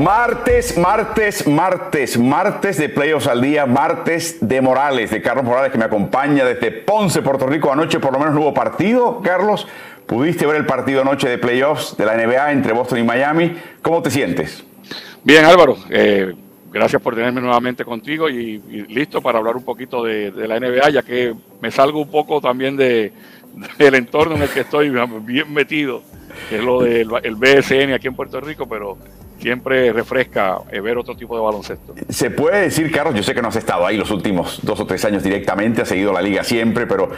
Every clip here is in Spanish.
Martes, martes, martes, martes de playoffs al día, martes de Morales, de Carlos Morales que me acompaña desde Ponce, Puerto Rico. Anoche por lo menos no hubo partido, Carlos. ¿Pudiste ver el partido anoche de playoffs de la NBA entre Boston y Miami? ¿Cómo te sientes? Bien, Álvaro. Eh, gracias por tenerme nuevamente contigo y, listo para hablar un poquito de, la NBA, ya que me salgo un poco también de, del entorno en el que estoy bien metido, que es lo del el BSN aquí en Puerto Rico, pero siempre refresca eh, ver otro tipo de baloncesto. Se puede decir, Carlos, yo sé que no has estado ahí los últimos dos o tres años directamente, has seguido la liga siempre, pero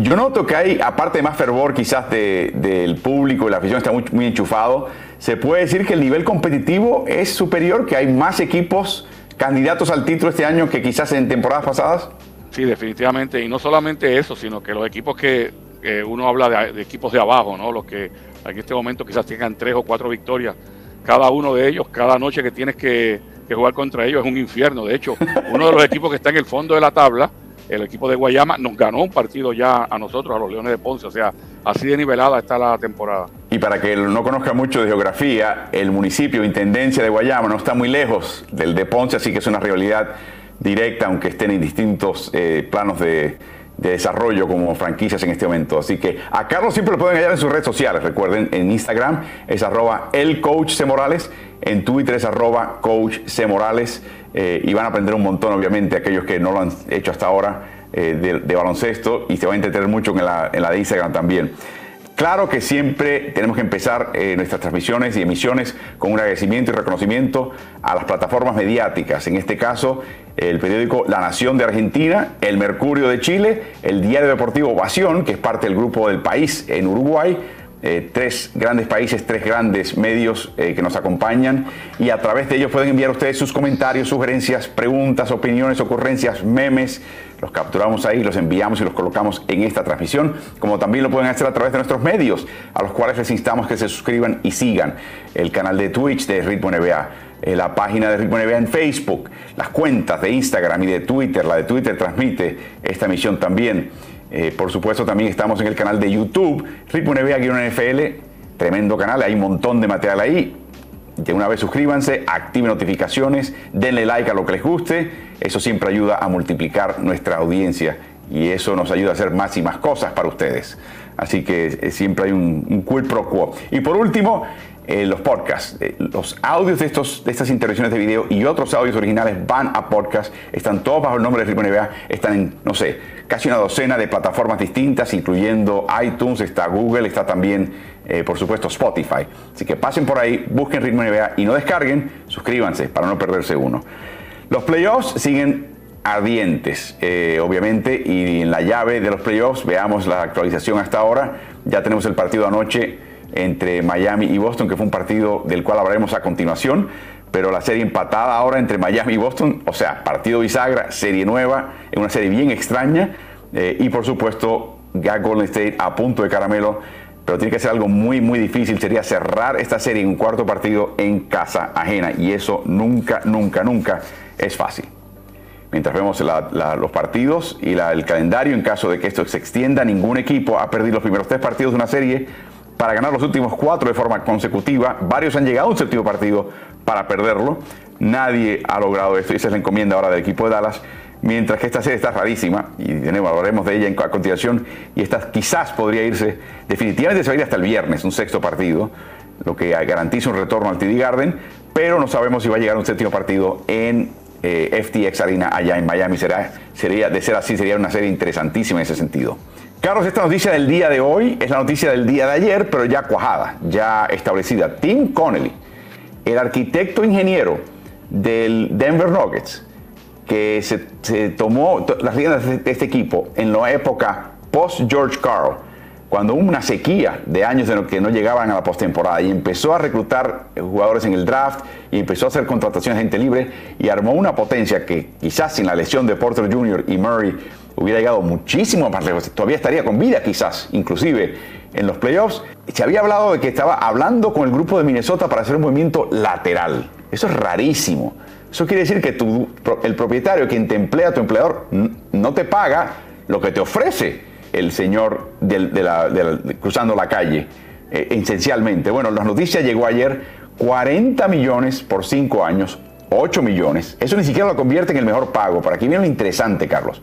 yo noto que hay, aparte de más fervor quizás del público y la afición está muy, muy enchufado, se puede decir que el nivel competitivo es superior, que hay más equipos candidatos al título este año que quizás en temporadas pasadas. Sí, definitivamente, y no solamente eso, sino que los equipos que uno habla de, de equipos de abajo, ¿no? Los que en este momento quizás tengan tres o cuatro victorias cada uno de ellos, cada noche que tienes que, jugar contra ellos es un infierno. De hecho, uno de los equipos que está en el fondo de la tabla, el equipo de Guayama, nos ganó un partido ya a nosotros, a los Leones de Ponce. O sea, así de nivelada está la temporada. Y para que no conozca mucho de geografía, el municipio, Intendencia de Guayama, no está muy lejos del de Ponce, así que es una rivalidad directa, aunque estén en distintos eh, planos de, de desarrollo como franquicias en este momento. Así que a Carlos siempre lo pueden hallar en sus redes sociales. Recuerden, en Instagram es arroba coach C. Morales, en Twitter es arroba coach C. Morales. Eh, y van a aprender un montón, obviamente, aquellos que no lo han hecho hasta ahora eh, de, baloncesto y se van a entretener mucho en la, en la de Instagram también. Claro que siempre tenemos que empezar eh, nuestras transmisiones y emisiones con un agradecimiento y reconocimiento a las plataformas mediáticas, en este caso el periódico La Nación de Argentina, el Mercurio de Chile, el Diario Deportivo Ovación, que es parte del grupo del país en Uruguay, eh, tres grandes países, tres grandes medios eh, que nos acompañan y a través de ellos pueden enviar ustedes sus comentarios, sugerencias, preguntas, opiniones, ocurrencias, memes. Los capturamos ahí, los enviamos y los colocamos en esta transmisión, como también lo pueden hacer a través de nuestros medios, a los cuales les instamos que se suscriban y sigan el canal de Twitch de Ritmo NBA, eh, la página de Ritmo NBA en Facebook, las cuentas de Instagram y de Twitter. La de Twitter transmite esta emisión también. Eh, por supuesto, también estamos en el canal de YouTube, Ritmo NBA-NFL, tremendo canal, hay un montón de material ahí. De una vez suscríbanse, activen notificaciones, denle like a lo que les guste, eso siempre ayuda a multiplicar nuestra audiencia y eso nos ayuda a hacer más y más cosas para ustedes. Así que eh, siempre hay un, un pro quo. Y por último, eh, los podcasts. Eh, los audios de, estos, de estas intervenciones de video y otros audios originales van a podcast. Están todos bajo el nombre de Ritmo NBA. Están en, no sé, casi una docena de plataformas distintas, incluyendo iTunes, está Google, está también, eh, por supuesto, Spotify. Así que pasen por ahí, busquen Ritmo NBA y no descarguen, suscríbanse para no perderse uno. Los playoffs siguen ardientes, obviamente, y en la llave de los playoffs veamos la actualización hasta ahora. Ya tenemos el partido anoche entre Miami y Boston, que fue un partido del cual hablaremos a continuación. Pero la serie empatada ahora entre Miami y Boston, o sea, partido bisagra, serie nueva, en una serie bien extraña. Eh, y por supuesto, ya Golden State a punto de caramelo, pero tiene que ser algo muy, muy difícil. Sería cerrar esta serie en un cuarto partido en casa ajena. Y eso nunca, nunca, nunca es fácil. Mientras vemos los partidos y el calendario, en caso de que esto se extienda, ningún equipo ha perdido los primeros tres partidos de una serie para ganar los últimos cuatro de forma consecutiva. Varios han llegado a un séptimo partido para perderlo. Nadie ha logrado esto y esa es la encomienda ahora del equipo de Dallas. Mientras que esta serie está rarísima, y nuevo hablaremos de ella a continuación, y esta quizás podría irse, definitivamente se va a ir hasta el viernes, un sexto partido, lo que garantiza un retorno al TD Garden, pero no sabemos si va a llegar un séptimo partido en eh, FTX Arena allá en Miami. Será, sería, de ser así, sería una serie interesantísima en ese sentido. Carlos, esta noticia del día de hoy es la noticia del día de ayer, pero ya cuajada, ya establecida. Tim Connelly, el arquitecto ingeniero del Denver Nuggets, que se, tomó las riendas de este equipo en la época post George Carl, cuando hubo una sequía de años en los que no llegaban a la postemporada y empezó a reclutar jugadores en el draft y empezó a hacer contrataciones de gente libre y armó una potencia que quizás sin la lesión de Porter Jr. y Murray hubiera llegado muchísimo más lejos, todavía estaría con vida quizás, inclusive en los playoffs. Se había hablado de que estaba hablando con el grupo de Minnesota para hacer un movimiento lateral. Eso es rarísimo. Eso quiere decir que tú, el propietario, quien te emplea, tu empleador, no te paga lo que te ofrece el señor cruzando la calle, eh, esencialmente. Bueno, la noticia llegó ayer 40 millones por 5 años, 8 millones. Eso ni siquiera lo convierte en el mejor pago. Para aquí viene lo interesante, Carlos.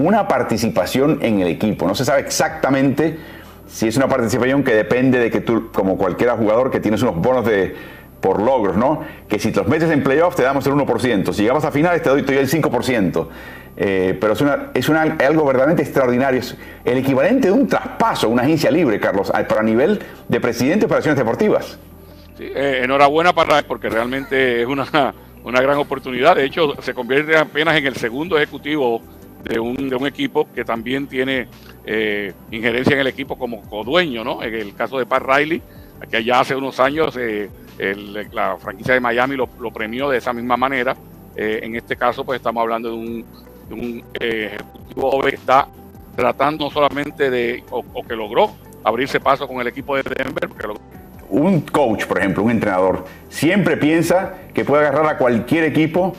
Una participación en el equipo. No se sabe exactamente si es una participación que depende de que tú, como cualquier jugador, que tienes unos bonos de, por logros, ¿no? Que si te los metes en playoffs te damos el 1%, si llegamos a finales te doy, te el 5%. Eh, pero es, una, es algo verdaderamente extraordinario. Es el equivalente de un traspaso, una agencia libre, Carlos, para nivel de presidente de operaciones deportivas. Eh, enhorabuena para porque realmente es una, una gran oportunidad. De hecho, se convierte apenas en el segundo ejecutivo de un, de un equipo que también tiene eh, injerencia en el equipo como codueño, ¿no? En el caso de Pat Riley, que ya hace unos años la franquicia de Miami lo, premió de esa misma manera. en este caso, pues estamos hablando de un, un eh, ejecutivo que está tratando solamente de, o, que logró abrirse paso con el equipo de Denver. Un coach, por ejemplo, un entrenador, siempre piensa que puede agarrar a cualquier equipo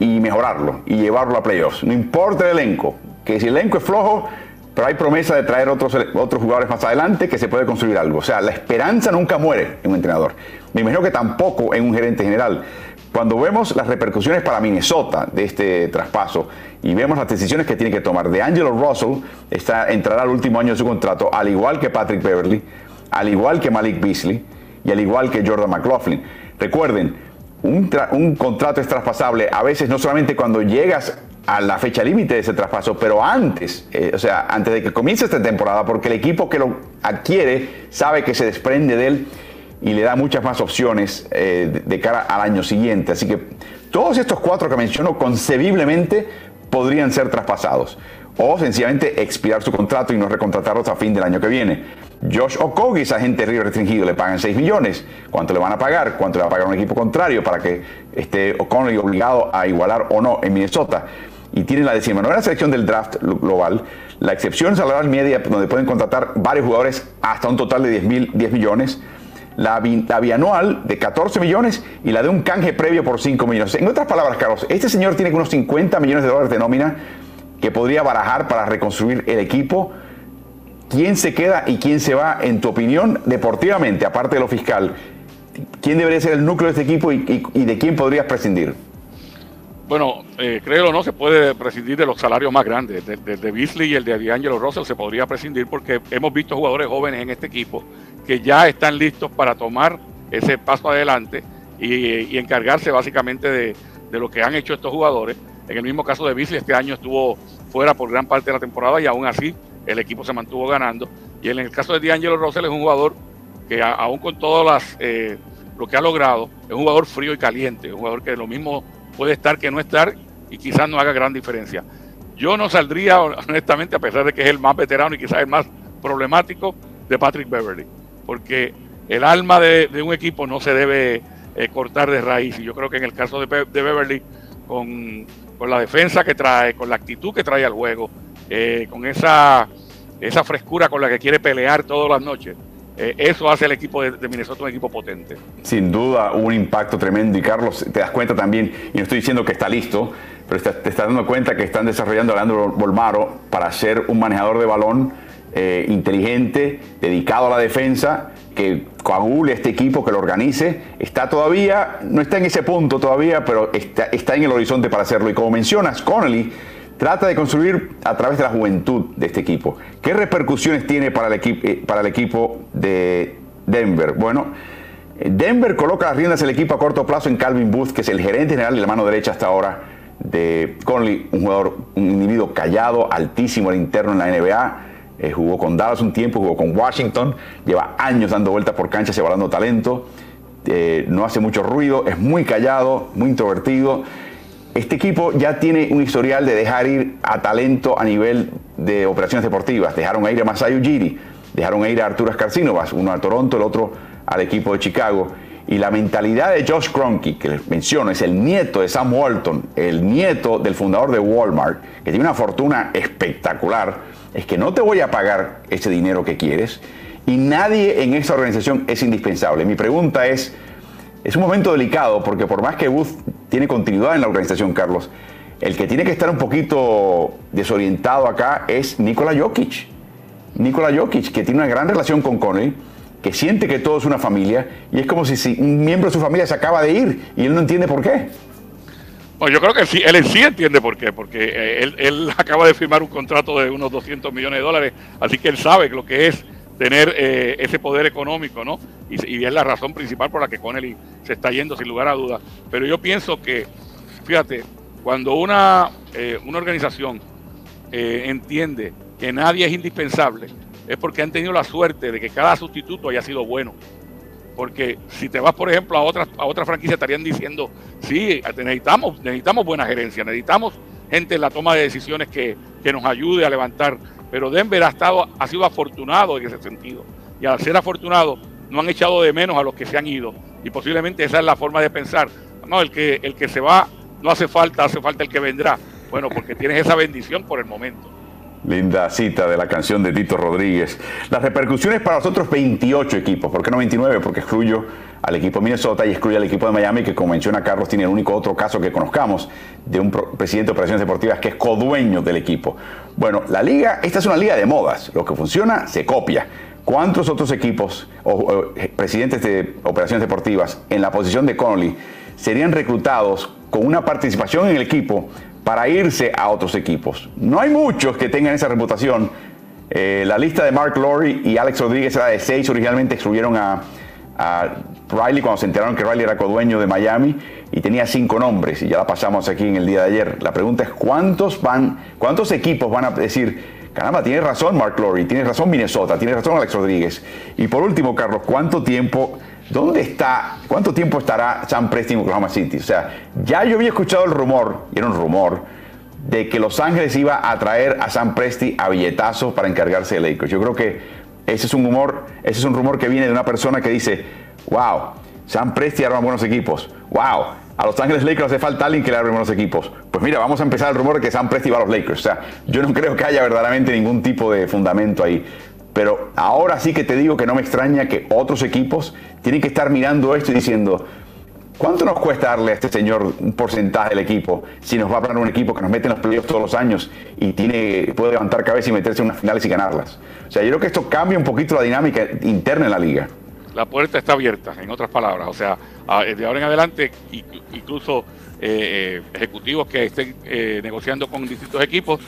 y mejorarlo y llevarlo a playoffs. No importa el elenco, que si el elenco es flojo, pero hay promesa de traer otros, otros jugadores más adelante que se puede construir algo. O sea, la esperanza nunca muere en un entrenador. Me imagino que tampoco en un gerente general. Cuando vemos las repercusiones para Minnesota de este traspaso y vemos las decisiones que tiene que tomar, de Angelo Russell está, entrará al último año de su contrato, al igual que Patrick Beverly, al igual que Malik Beasley y al igual que Jordan McLaughlin. Recuerden, un, contrato es traspasable a veces no solamente cuando llegas a la fecha límite de ese traspaso, pero antes, eh, o sea, antes de que comience esta temporada, porque el equipo que lo adquiere sabe que se desprende de él y le da muchas más opciones eh, de, cara al año siguiente. Así que todos estos cuatro que menciono concebiblemente podrían ser traspasados o sencillamente expirar su contrato y no recontratarlos a fin del año que viene. Josh Okogie es agente libre restringido, le pagan 6 millones. ¿Cuánto le van a pagar? ¿Cuánto le va a pagar un equipo contrario para que esté O'Connell obligado a igualar o no en Minnesota? Y tiene la la selección del draft global, la excepción salarial media donde pueden contratar varios jugadores hasta un total de 10, mil, 10 millones la, bianual de 14 millones y la de un canje previo por 5 millones. En otras palabras, Carlos, este señor tiene unos 50 millones de dólares de nómina que podría barajar para reconstruir el equipo. ¿Quién se queda y quién se va, en tu opinión, deportivamente, aparte de lo fiscal? ¿Quién debería ser el núcleo de este equipo y, de quién podrías prescindir? Bueno, eh, creo o no, se puede prescindir de los salarios más grandes. De, de, Beasley y el de D'Angelo Russell se podría prescindir porque hemos visto jugadores jóvenes en este equipo que ya están listos para tomar ese paso adelante y, encargarse básicamente de, lo que han hecho estos jugadores. En el mismo caso de Beasley, este año estuvo fuera por gran parte de la temporada y aún así el equipo se mantuvo ganando. Y en el caso de D'Angelo Russell es un jugador que aún con todo las, eh, lo que ha logrado, es un jugador frío y caliente, un jugador que lo mismo puede estar que no estar y quizás no haga gran diferencia. Yo no saldría, honestamente, a pesar de que es el más veterano y quizás el más problemático, de Patrick Beverly porque el alma de, un equipo no se debe eh, cortar de raíz. Y yo creo que en el caso de, Beverly, con, la defensa que trae, con la actitud que trae al juego, eh, con esa, esa frescura con la que quiere pelear todas las noches, eh, eso hace el equipo de, Minnesota un equipo potente. Sin duda, un impacto tremendo. Y Carlos, te das cuenta también, y no estoy diciendo que está listo, pero te, estás dando cuenta que están desarrollando a Leandro Bolmaro para ser un manejador de balón eh, inteligente, dedicado a la defensa, que coagule este equipo, que lo organice. Está todavía, no está en ese punto todavía, pero está, está en el horizonte para hacerlo. Y como mencionas, Connolly trata de construir a través de la juventud de este equipo. ¿Qué repercusiones tiene para el, equipo, eh, para el equipo de Denver? Bueno, Denver coloca las riendas del equipo a corto plazo en Calvin Booth, que es el gerente general de la mano derecha hasta ahora de Connolly, un jugador, un individuo callado, altísimo al interno en la NBA eh, jugó con Dallas un tiempo, jugó con Washington, lleva años dando vueltas por canchas, evaluando talento, eh, no hace mucho ruido, es muy callado, muy introvertido. Este equipo ya tiene un historial de dejar ir a talento a nivel de operaciones deportivas. Dejaron ir a Masayu Ujiri, dejaron ir a Arturo Escarcinovas, uno a Toronto, el otro al equipo de Chicago. Y la mentalidad de Josh Kroenke, que les menciono, es el nieto de Sam Walton, el nieto del fundador de Walmart, que tiene una fortuna espectacular es que no te voy a pagar ese dinero que quieres y nadie en esa organización es indispensable. Mi pregunta es, es un momento delicado porque por más que Booth tiene continuidad en la organización, Carlos, el que tiene que estar un poquito desorientado acá es Nikola Jokic. Nikola Jokic, que tiene una gran relación con Conley que siente que todo es una familia y es como si, un miembro de su familia se acaba de ir y él no entiende por qué. Bueno, yo creo que sí, él sí entiende por qué, porque eh, él, acaba de firmar un contrato de unos 200 millones de dólares, así que él sabe lo que es tener eh, ese poder económico, ¿no? Y, es la razón principal por la que Connelly se está yendo, sin lugar a dudas. Pero yo pienso que, fíjate, cuando una, eh, una organización entiende que nadie es indispensable, es porque han tenido la suerte de que cada sustituto haya sido bueno. Porque si te vas, por ejemplo, a otra, a otra franquicia, estarían diciendo, sí, necesitamos, necesitamos buena gerencia, necesitamos gente en la toma de decisiones que, nos ayude a levantar. Pero Denver ha, estado, ha sido afortunado en ese sentido. Y al ser afortunado, no han echado de menos a los que se han ido. Y posiblemente esa es la forma de pensar. No, el que, el que se va no hace falta, hace falta el que vendrá. Bueno, porque tienes esa bendición por el momento. Linda cita de la canción de Tito Rodríguez. Las repercusiones para los otros 28 equipos, ¿por qué no 29? Porque excluyo al equipo de Minnesota y excluyo al equipo de Miami, que como menciona Carlos, tiene el único otro caso que conozcamos de un presidente de operaciones deportivas que es codueño del equipo. Bueno, la liga, esta es una liga de modas. Lo que funciona se copia. ¿Cuántos otros equipos o, eh, presidentes de operaciones deportivas en la posición de Connolly serían reclutados con una participación en el equipo para irse a otros equipos. No hay muchos que tengan esa reputación. Eh, la lista de Mark Lowry y Alex Rodríguez era de seis. Originalmente excluyeron a, Riley cuando se enteraron que Riley era codueño de Miami y tenía cinco nombres y ya la pasamos aquí en el día de ayer. La pregunta es cuántos van, cuántos equipos van a decir, caramba, tiene razón Mark Lowry, tiene razón Minnesota, tiene razón Alex Rodríguez. Y por último, Carlos, ¿cuánto tiempo ¿Dónde está, cuánto tiempo estará Sam Preston en Oklahoma City? O sea, ya yo había escuchado el rumor, y era un rumor, de que Los Ángeles iba a traer a Sam Presti a billetazo para encargarse de Lakers. Yo creo que ese es un rumor, ese es un rumor que viene de una persona que dice, wow, Sam Presti arma buenos equipos, wow, a Los Ángeles Lakers hace falta alguien que le arme buenos equipos. Pues mira, vamos a empezar el rumor de que Sam Presti va a los Lakers. O sea, yo no creo que haya verdaderamente ningún tipo de fundamento ahí. Pero ahora sí que te digo que no me extraña que otros equipos tienen que estar mirando esto y diciendo, ¿cuánto nos cuesta darle a este señor un porcentaje del equipo si nos va a poner un equipo que nos mete en los playoffs todos los años y tiene, puede levantar cabeza y meterse en unas finales y ganarlas? O sea, yo creo que esto cambia un poquito la dinámica interna en la liga. La puerta está abierta, en otras palabras. O sea, de ahora en adelante, incluso eh, eh, ejecutivos que estén eh, negociando con distintos equipos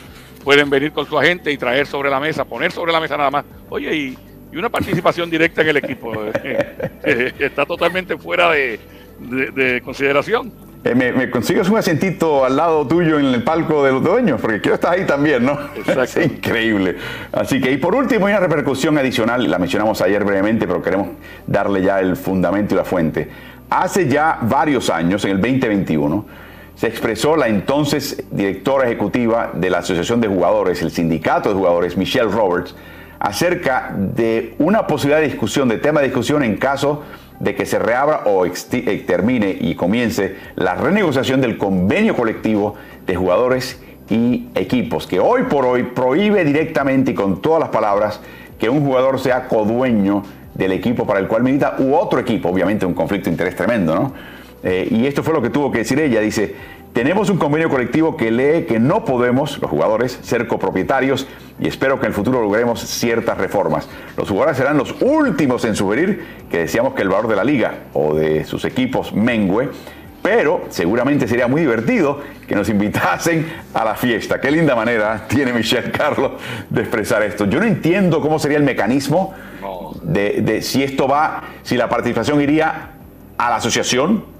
pueden venir con su agente y traer sobre la mesa, poner sobre la mesa nada más, oye, y, una participación directa en el equipo. está totalmente fuera de, consideración. Eh, me, consigues un asentito al lado tuyo en el palco de los dueños, porque quiero estar ahí también, ¿no? Es increíble. Así que, y por último, hay una repercusión adicional, la mencionamos ayer brevemente, pero queremos darle ya el fundamento y la fuente. Hace ya varios años, en el 2021, se expresó la entonces directora ejecutiva de la Asociación de Jugadores, el sindicato de jugadores, Michelle Roberts, acerca de una posibilidad de discusión, de tema de discusión en caso de que se reabra o eh, termine y comience la renegociación del convenio colectivo de jugadores y equipos, que hoy por hoy prohíbe directamente y con todas las palabras que un jugador sea codueño del equipo para el cual milita u otro equipo, obviamente un conflicto de interés tremendo, ¿no? Eh, y esto fue lo que tuvo que decir ella. Dice, tenemos un convenio colectivo que lee que no podemos, los jugadores, ser copropietarios y espero que en el futuro logremos ciertas reformas. Los jugadores serán los últimos en sugerir que decíamos que el valor de la liga o de sus equipos mengue, pero seguramente sería muy divertido que nos invitasen a la fiesta. Qué linda manera tiene Michelle Carlos de expresar esto. Yo no entiendo cómo sería el mecanismo de, de si esto va, si la participación iría a la asociación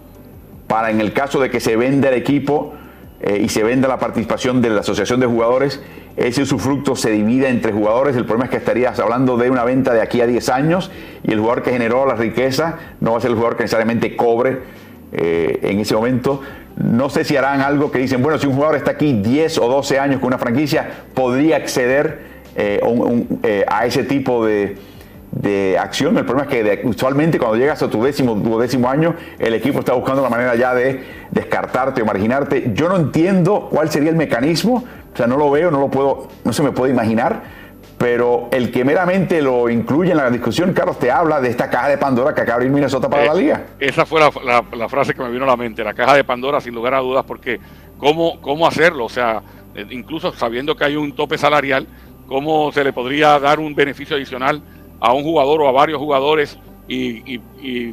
para en el caso de que se venda el equipo eh, y se venda la participación de la asociación de jugadores, ese usufructo se divide entre jugadores. El problema es que estarías hablando de una venta de aquí a 10 años y el jugador que generó la riqueza no va a ser el jugador que necesariamente cobre eh, en ese momento. No sé si harán algo que dicen, bueno, si un jugador está aquí 10 o 12 años con una franquicia, podría acceder eh, a ese tipo de, de acción. El problema es que usualmente cuando llegas a tu décimo, tu décimo año, el equipo está buscando una manera ya de descartarte o marginarte. Yo no entiendo cuál sería el mecanismo, o sea, no lo veo, no lo puedo, no se me puede imaginar. Pero el que meramente lo incluye en la discusión, Carlos, te habla de esta caja de Pandora que acaba de abrir Minnesota para la liga. Esa fue la, frase que me vino a la mente, la caja de Pandora, sin lugar a dudas, porque ¿cómo, cómo hacerlo? O sea, eh, incluso sabiendo que hay un tope salarial, ¿cómo se le podría dar un beneficio adicional a un jugador o a varios jugadores y,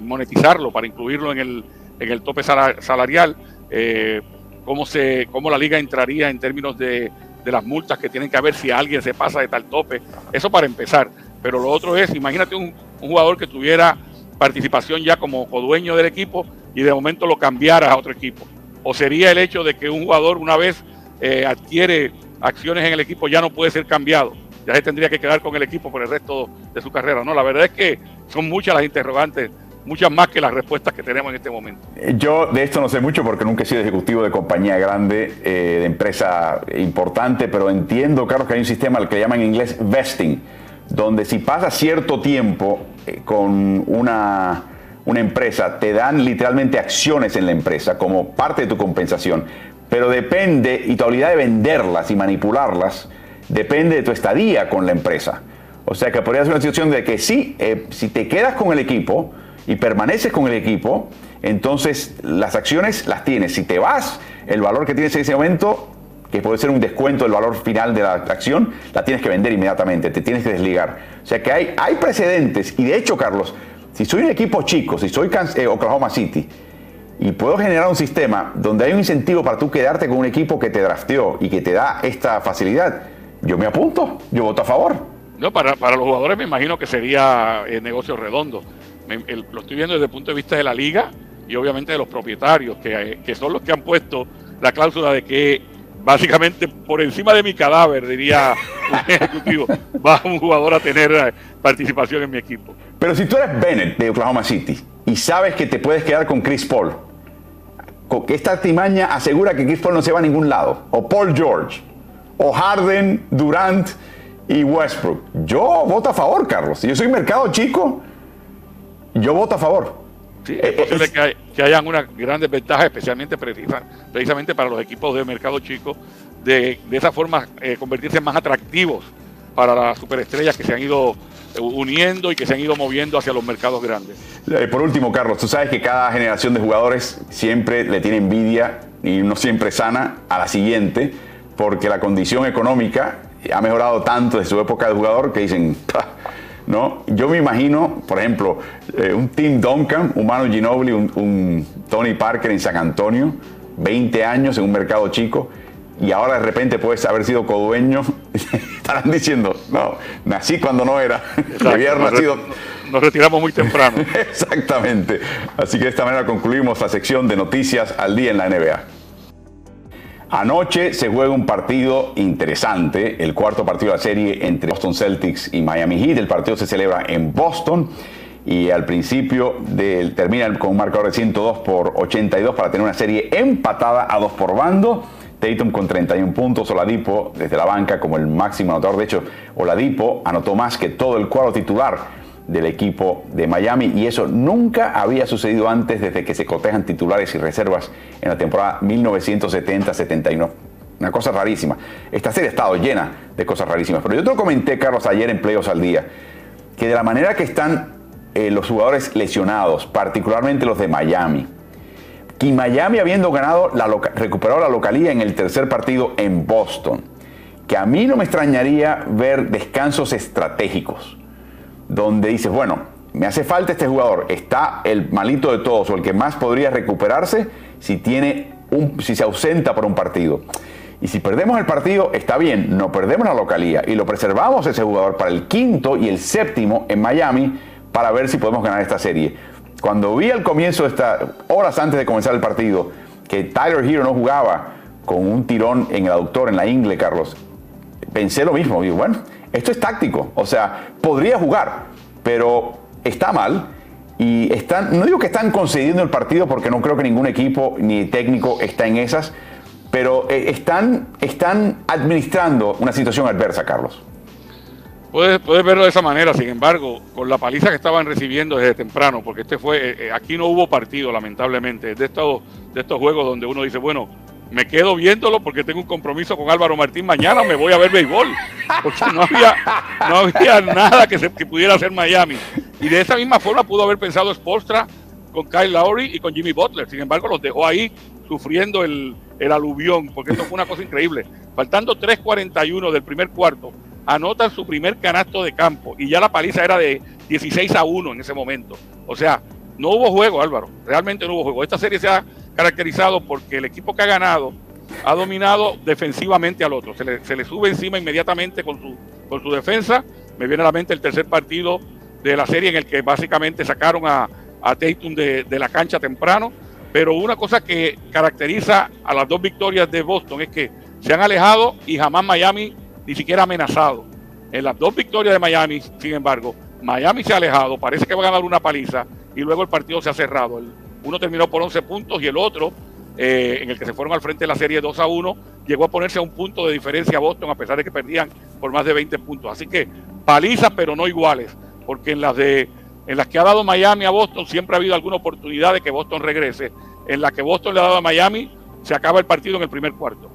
monetizarlo para incluirlo en el, en el tope salarial, eh, cómo, se, cómo la liga entraría en términos de, de las multas que tienen que haber si alguien se pasa de tal tope. Eso para empezar. Pero lo otro es, imagínate un, jugador que tuviera participación ya como dueño del equipo y de momento lo cambiara a otro equipo. O sería el hecho de que un jugador una vez eh, adquiere acciones en el equipo ya no puede ser cambiado. Ya se tendría que quedar con el equipo por el resto de su carrera. No, la verdad es que son muchas las interrogantes muchas más que las respuestas que tenemos en este momento. Yo de esto no sé mucho porque nunca he sido ejecutivo de compañía grande, eh, de empresa importante, pero entiendo, Carlos, que hay un sistema al que llaman en inglés vesting, donde si pasa cierto tiempo eh, con una, una empresa, te dan literalmente acciones en la empresa como parte de tu compensación, pero depende, y tu habilidad de venderlas y manipularlas, depende de tu estadía con la empresa. O sea que podría ser una situación de que sí, si te quedas con el equipo, y permaneces con el equipo, entonces las acciones las tienes. Si te vas, el valor que tienes en ese momento, que puede ser un descuento del valor final de la acción, la tienes que vender inmediatamente, te tienes que desligar. O sea que hay, hay precedentes y de hecho, Carlos, si soy un equipo chico, si soy eh, Oklahoma City, y puedo generar un sistema donde hay un incentivo para tú quedarte con un equipo que te drafteó y que te da esta facilidad, yo me apunto, yo voto a favor. No, para, para los jugadores me imagino que sería eh, negocio redondo lo estoy viendo desde el punto de vista de la liga y obviamente de los propietarios, que, son los que han puesto la cláusula de que básicamente por encima de mi cadáver, diría un ejecutivo, va un jugador a tener eh, participación en mi equipo. Pero si tú eres Bennett de Oklahoma City y sabes que te puedes quedar con Chris Paul, que esta artimaña asegura que Chris Paul no se va a ningún lado, o Paul George, o Harden, Durant y Westbrook. Yo voto a favor, Carlos. Si yo soy mercado chico, yo voto a favor. Sí, es posible que, que, hayan una gran desventaja, especialmente precisamente para los equipos de mercado chico, de, de esa forma eh, convertirse más atractivos para las superestrellas que se han ido eh, uniendo y que se han ido moviendo hacia los mercados grandes. Eh, por último, Carlos, tú sabes que cada generación de jugadores siempre le tiene envidia y no siempre sana a la siguiente, porque la condición económica ha mejorado tanto desde su época de jugador que dicen, ¿no? Yo me imagino, por ejemplo, eh, un Tim Duncan, un Manu Ginobili, un, Tony Parker en San Antonio, 20 años en un mercado chico, y ahora de repente puedes haber sido codueño, estarán diciendo, no, nací cuando no era, nacido. Nos retiramos muy temprano. Exactamente. Así que de esta manera concluimos la sección de noticias al día en la NBA. Anoche se juega un partido interesante, el cuarto partido de la serie entre Boston Celtics y Miami Heat. El partido se celebra en Boston y al principio termina con un marcador de 102 por 82 para tener una serie empatada a dos por bando. Tatum con 31 puntos, Oladipo desde la banca como el máximo anotador. De hecho, Oladipo anotó más que todo el cuadro titular del equipo de Miami y eso nunca había sucedido antes desde que se cotejan titulares y reservas en la temporada 1970-71. Una cosa rarísima. Esta serie ha estado llena de cosas rarísimas. Pero yo te lo comenté, Carlos, ayer en Playoffs al Día, que de la manera que están eh, los jugadores lesionados, particularmente los de Miami, que Miami habiendo ganado, la recuperado la localía en el tercer partido en Boston, que a mí no me extrañaría ver descansos estratégicos donde dices, bueno, me hace falta este jugador, está el malito de todos o el que más podría recuperarse si tiene un, si se ausenta por un partido. Y si perdemos el partido, está bien, no perdemos la localía y lo preservamos ese jugador para el quinto y el séptimo en Miami para ver si podemos ganar esta serie. Cuando vi al comienzo, de esta, horas antes de comenzar el partido, que Tyler Hero no jugaba con un tirón en el aductor, en la ingle, Carlos, pensé lo mismo. Digo, bueno, esto es táctico, o sea, podría jugar, pero está mal. Y están, no digo que están concediendo el partido porque no creo que ningún equipo ni técnico está en esas, pero eh, están, están administrando una situación adversa, Carlos. Puedes, verlo de esa manera, sin embargo, con la paliza que estaban recibiendo desde temprano, porque este fue, eh, eh, aquí no hubo partido, lamentablemente, de estos, de estos juegos donde uno dice, bueno, me quedo viéndolo porque tengo un compromiso con Álvaro Martín mañana, me voy a ver béisbol. Porque no había, nada que, se, pudiera hacer Miami. Y de esa misma forma pudo haber pensado Spolstra con Kyle Lowry y con Jimmy Butler. Sin embargo, los dejó ahí sufriendo el, el aluvión, porque esto fue una cosa increíble. Faltando 3.41 del primer cuarto, anotan su primer canasto de campo y ya la paliza era de 16 a 1 en ese momento. O sea, no hubo juego, Álvaro, realmente no hubo juego. Esta serie se ha caracterizado porque el equipo que ha ganado ha dominado defensivamente al otro. Se le, sube encima inmediatamente con su, con su defensa. Me viene a la mente el tercer partido de la serie en el que básicamente sacaron a, a Tatum de, de la cancha temprano. Pero una cosa que caracteriza a las dos victorias de Boston es que se han alejado y jamás Miami ni siquiera amenazado. En las dos victorias de Miami, sin embargo, Miami se ha alejado, parece que va a ganar una paliza y luego el partido se ha cerrado. Uno terminó por 11 puntos y el otro, eh, en el que se fueron al frente de la serie 2 a 1, llegó a ponerse a un punto de diferencia a Boston a pesar de que perdían por más de 20 puntos. Así que palizas, pero no iguales, porque en las de en las que ha dado Miami a Boston siempre ha habido alguna oportunidad de que Boston regrese. En la que Boston le ha dado a Miami, se acaba el partido en el primer cuarto.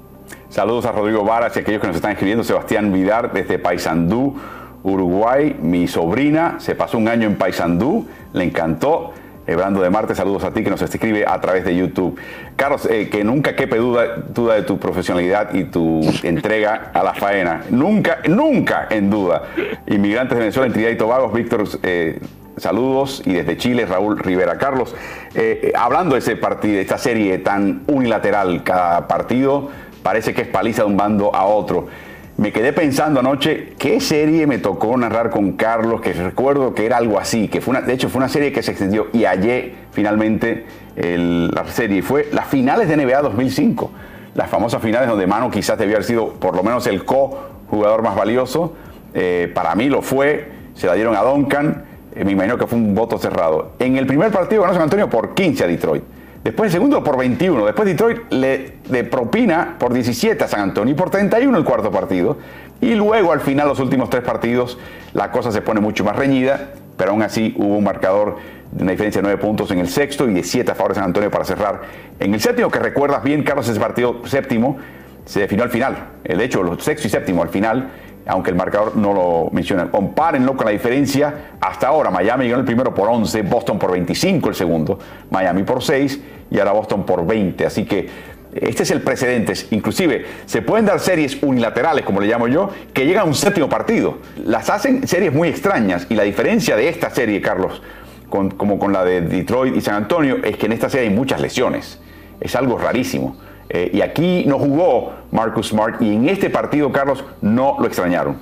Saludos a Rodrigo Varas y a aquellos que nos están escribiendo. Sebastián Vidar desde Paysandú, Uruguay. Mi sobrina se pasó un año en Paysandú, le encantó. Ebrando de Marte, saludos a ti que nos escribe a través de YouTube. Carlos, eh, que nunca quepe duda, duda de tu profesionalidad y tu entrega a la faena. Nunca, nunca en duda. Inmigrantes de Venezuela en Trinidad y Tobago, Víctor eh, Saludos y desde Chile, Raúl Rivera. Carlos, eh, eh, hablando de ese partido, de esta serie tan unilateral, cada partido parece que es paliza de un bando a otro. Me quedé pensando anoche qué serie me tocó narrar con Carlos, que recuerdo que era algo así, que fue una, de hecho fue una serie que se extendió y hallé finalmente la serie. Fue las finales de NBA 2005, las famosas finales donde Mano quizás debía haber sido por lo menos el co-jugador más valioso. Eh, para mí lo fue, se la dieron a Duncan eh, me imagino que fue un voto cerrado. En el primer partido ganó San Antonio por 15 a Detroit. Después el segundo por 21. Después Detroit le, propina por 17 a San Antonio y por 31 el cuarto partido. Y luego al final los últimos tres partidos la cosa se pone mucho más reñida, pero aún así hubo un marcador de una diferencia de 9 puntos en el sexto y de 7 a favor de San Antonio para cerrar. En el séptimo, que recuerdas bien, Carlos, ese partido séptimo se definió al final. De hecho, los sexto y séptimo al final aunque el marcador no lo menciona. Compárenlo con la diferencia hasta ahora. Miami ganó el primero por 11, Boston por 25 el segundo, Miami por 6 y ahora Boston por 20. Así que este es el precedente. Inclusive se pueden dar series unilaterales, como le llamo yo, que llegan a un séptimo partido. Las hacen series muy extrañas y la diferencia de esta serie, Carlos, como con la de Detroit y San Antonio, es que en esta serie hay muchas lesiones. Es algo rarísimo. Eh, y aquí no jugó Marcus Smart y en este partido, Carlos, no lo extrañaron.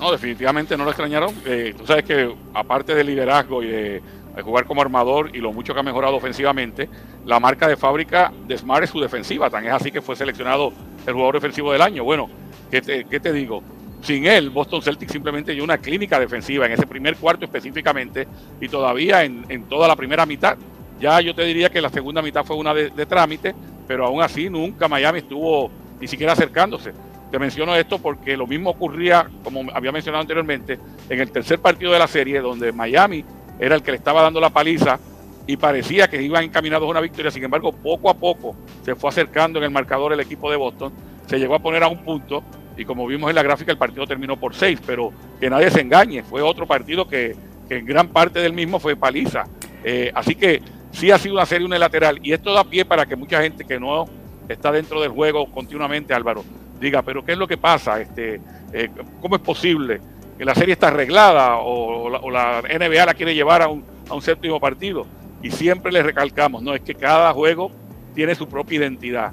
No, definitivamente no lo extrañaron. Eh, tú sabes que aparte del liderazgo y de, jugar como armador y lo mucho que ha mejorado ofensivamente, la marca de fábrica de Smart es su defensiva. Tan es así que fue seleccionado el jugador defensivo del año. Bueno, ¿qué te, digo? Sin él, Boston Celtics simplemente dio una clínica defensiva en ese primer cuarto específicamente y todavía en, toda la primera mitad. Ya yo te diría que la segunda mitad fue una de trámite, pero aún así nunca Miami estuvo ni siquiera acercándose. Te menciono esto porque lo mismo ocurría, como había mencionado anteriormente, en el tercer partido de la serie, donde Miami era el que le estaba dando la paliza y parecía que iban encaminados a una victoria. Sin embargo, poco a poco se fue acercando en el marcador el equipo de Boston, se llegó a poner a un punto y como vimos en la gráfica, el partido terminó por seis, pero que nadie se engañe, fue otro partido que, en gran parte del mismo fue paliza. Eh, así que sí ha sido una serie unilateral y esto da pie para que mucha gente que no está dentro del juego continuamente, Álvaro, diga, pero ¿qué es lo que pasa? Este, eh, ¿Cómo es posible que la serie está arreglada o, la, NBA la quiere llevar a un, a un séptimo partido? Y siempre le recalcamos, no, es que cada juego tiene su propia identidad.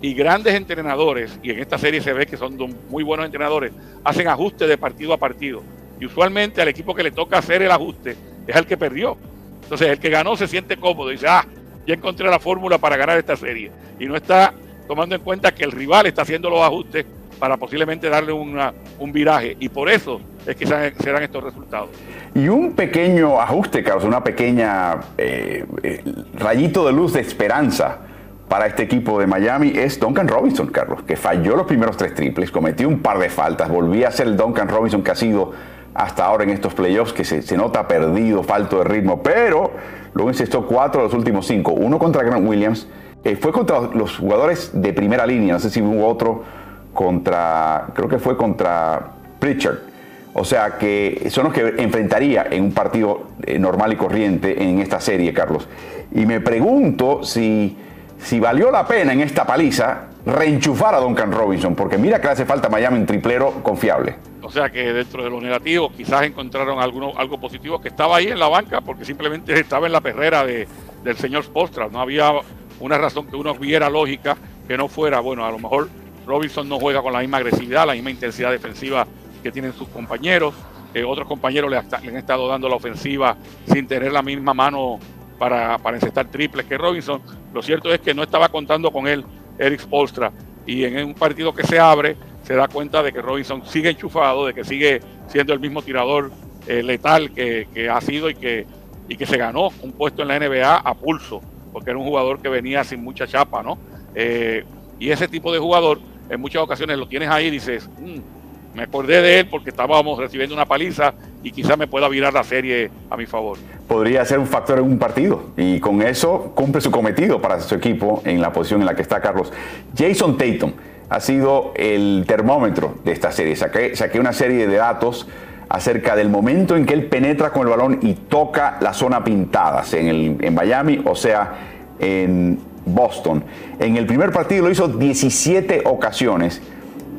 Y grandes entrenadores, y en esta serie se ve que son muy buenos entrenadores, hacen ajustes de partido a partido. Y usualmente al equipo que le toca hacer el ajuste es al que perdió. Entonces el que ganó se siente cómodo dice, ah, ya encontré la fórmula para ganar esta serie. Y no está tomando en cuenta que el rival está haciendo los ajustes para posiblemente darle un viraje. Y por eso es que se dan estos resultados. Y un pequeño ajuste, Carlos, una pequeña eh, eh, rayito de luz de esperanza para este equipo de Miami es Duncan Robinson, Carlos, que falló los primeros tres triples, cometió un par de faltas, volvía a ser el Duncan Robinson que ha sido hasta ahora en estos playoffs, que se, nota perdido, falto de ritmo, pero luego encestó cuatro de los últimos cinco. Uno contra Grant Williams, eh, fue contra los jugadores de primera línea, no sé si hubo otro contra, creo que fue contra Pritchard. O sea que son los que enfrentaría en un partido eh, normal y corriente en esta serie, Carlos. Y me pregunto si, si valió la pena en esta paliza reenchufar a Duncan Robinson, porque mira que le hace falta Miami un triplero confiable. O sea que dentro de lo negativo quizás encontraron algo positivo que estaba ahí en la banca porque simplemente estaba en la perrera de, del señor Postra. No había una razón que uno viera lógica que no fuera, bueno, a lo mejor Robinson no juega con la misma agresividad, la misma intensidad defensiva que tienen sus compañeros. Eh, otros compañeros le, han estado dando la ofensiva sin tener la misma mano para, para encestar triples que Robinson. Lo cierto es que no estaba contando con él Eric Spolstra. Y en un partido que se abre, se da cuenta de que Robinson sigue enchufado, de que sigue siendo el mismo tirador eh, letal que, ha sido y que, y que se ganó un puesto en la NBA a pulso, porque era un jugador que venía sin mucha chapa, ¿no? Eh, y ese tipo de jugador, en muchas ocasiones lo tienes ahí y dices, mm, me acordé de él porque estábamos recibiendo una paliza y quizás me pueda virar la serie a mi favor. Podría ser un factor en un partido y con eso cumple su cometido para su equipo en la posición en la que está Carlos. Jason Tatum ha sido el termómetro de esta serie. Saqué, una serie de datos acerca del momento en que él penetra con el balón y toca la zona pintada, en, en Miami, o sea, en Boston. En el primer partido lo hizo 17 ocasiones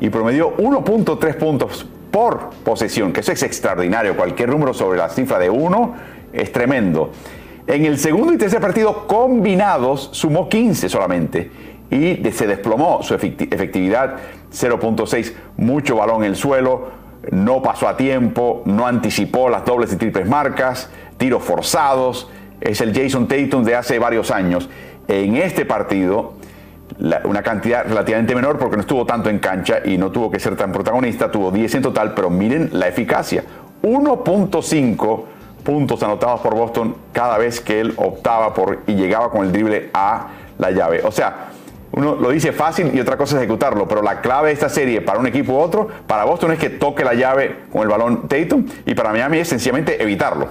y promedió 1.3 puntos por posesión, que eso es extraordinario. Cualquier número sobre la cifra de 1 es tremendo. En el segundo y tercer partido combinados sumó 15 solamente y se desplomó su efectividad 0.6, mucho balón en el suelo, no pasó a tiempo, no anticipó las dobles y triples marcas, tiros forzados, es el Jason Tatum de hace varios años. En este partido una cantidad relativamente menor porque no estuvo tanto en cancha y no tuvo que ser tan protagonista, tuvo 10 en total, pero miren la eficacia. 1.5 puntos anotados por Boston cada vez que él optaba por y llegaba con el drible a la llave. O sea, uno lo dice fácil y otra cosa es ejecutarlo, pero la clave de esta serie para un equipo u otro, para Boston es que toque la llave con el balón Tatum y para Miami es sencillamente evitarlo.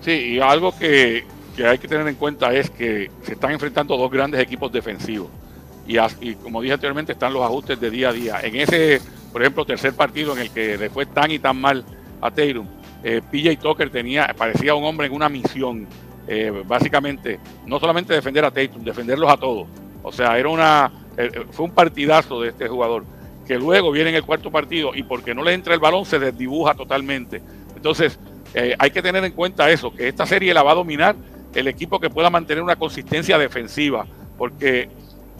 Sí, y algo que, que hay que tener en cuenta es que se están enfrentando dos grandes equipos defensivos y, como dije anteriormente están los ajustes de día a día. En ese, por ejemplo, tercer partido en el que le fue tan y tan mal a Tatum, eh, PJ Tucker tenía, parecía un hombre en una misión, eh, básicamente, no solamente defender a Tatum, defenderlos a todos. O sea, era una, eh, fue un partidazo de este jugador, que luego viene en el cuarto partido y porque no le entra el balón se desdibuja totalmente. Entonces, hay que tener en cuenta eso, que esta serie la va a dominar el equipo que pueda mantener una consistencia defensiva, porque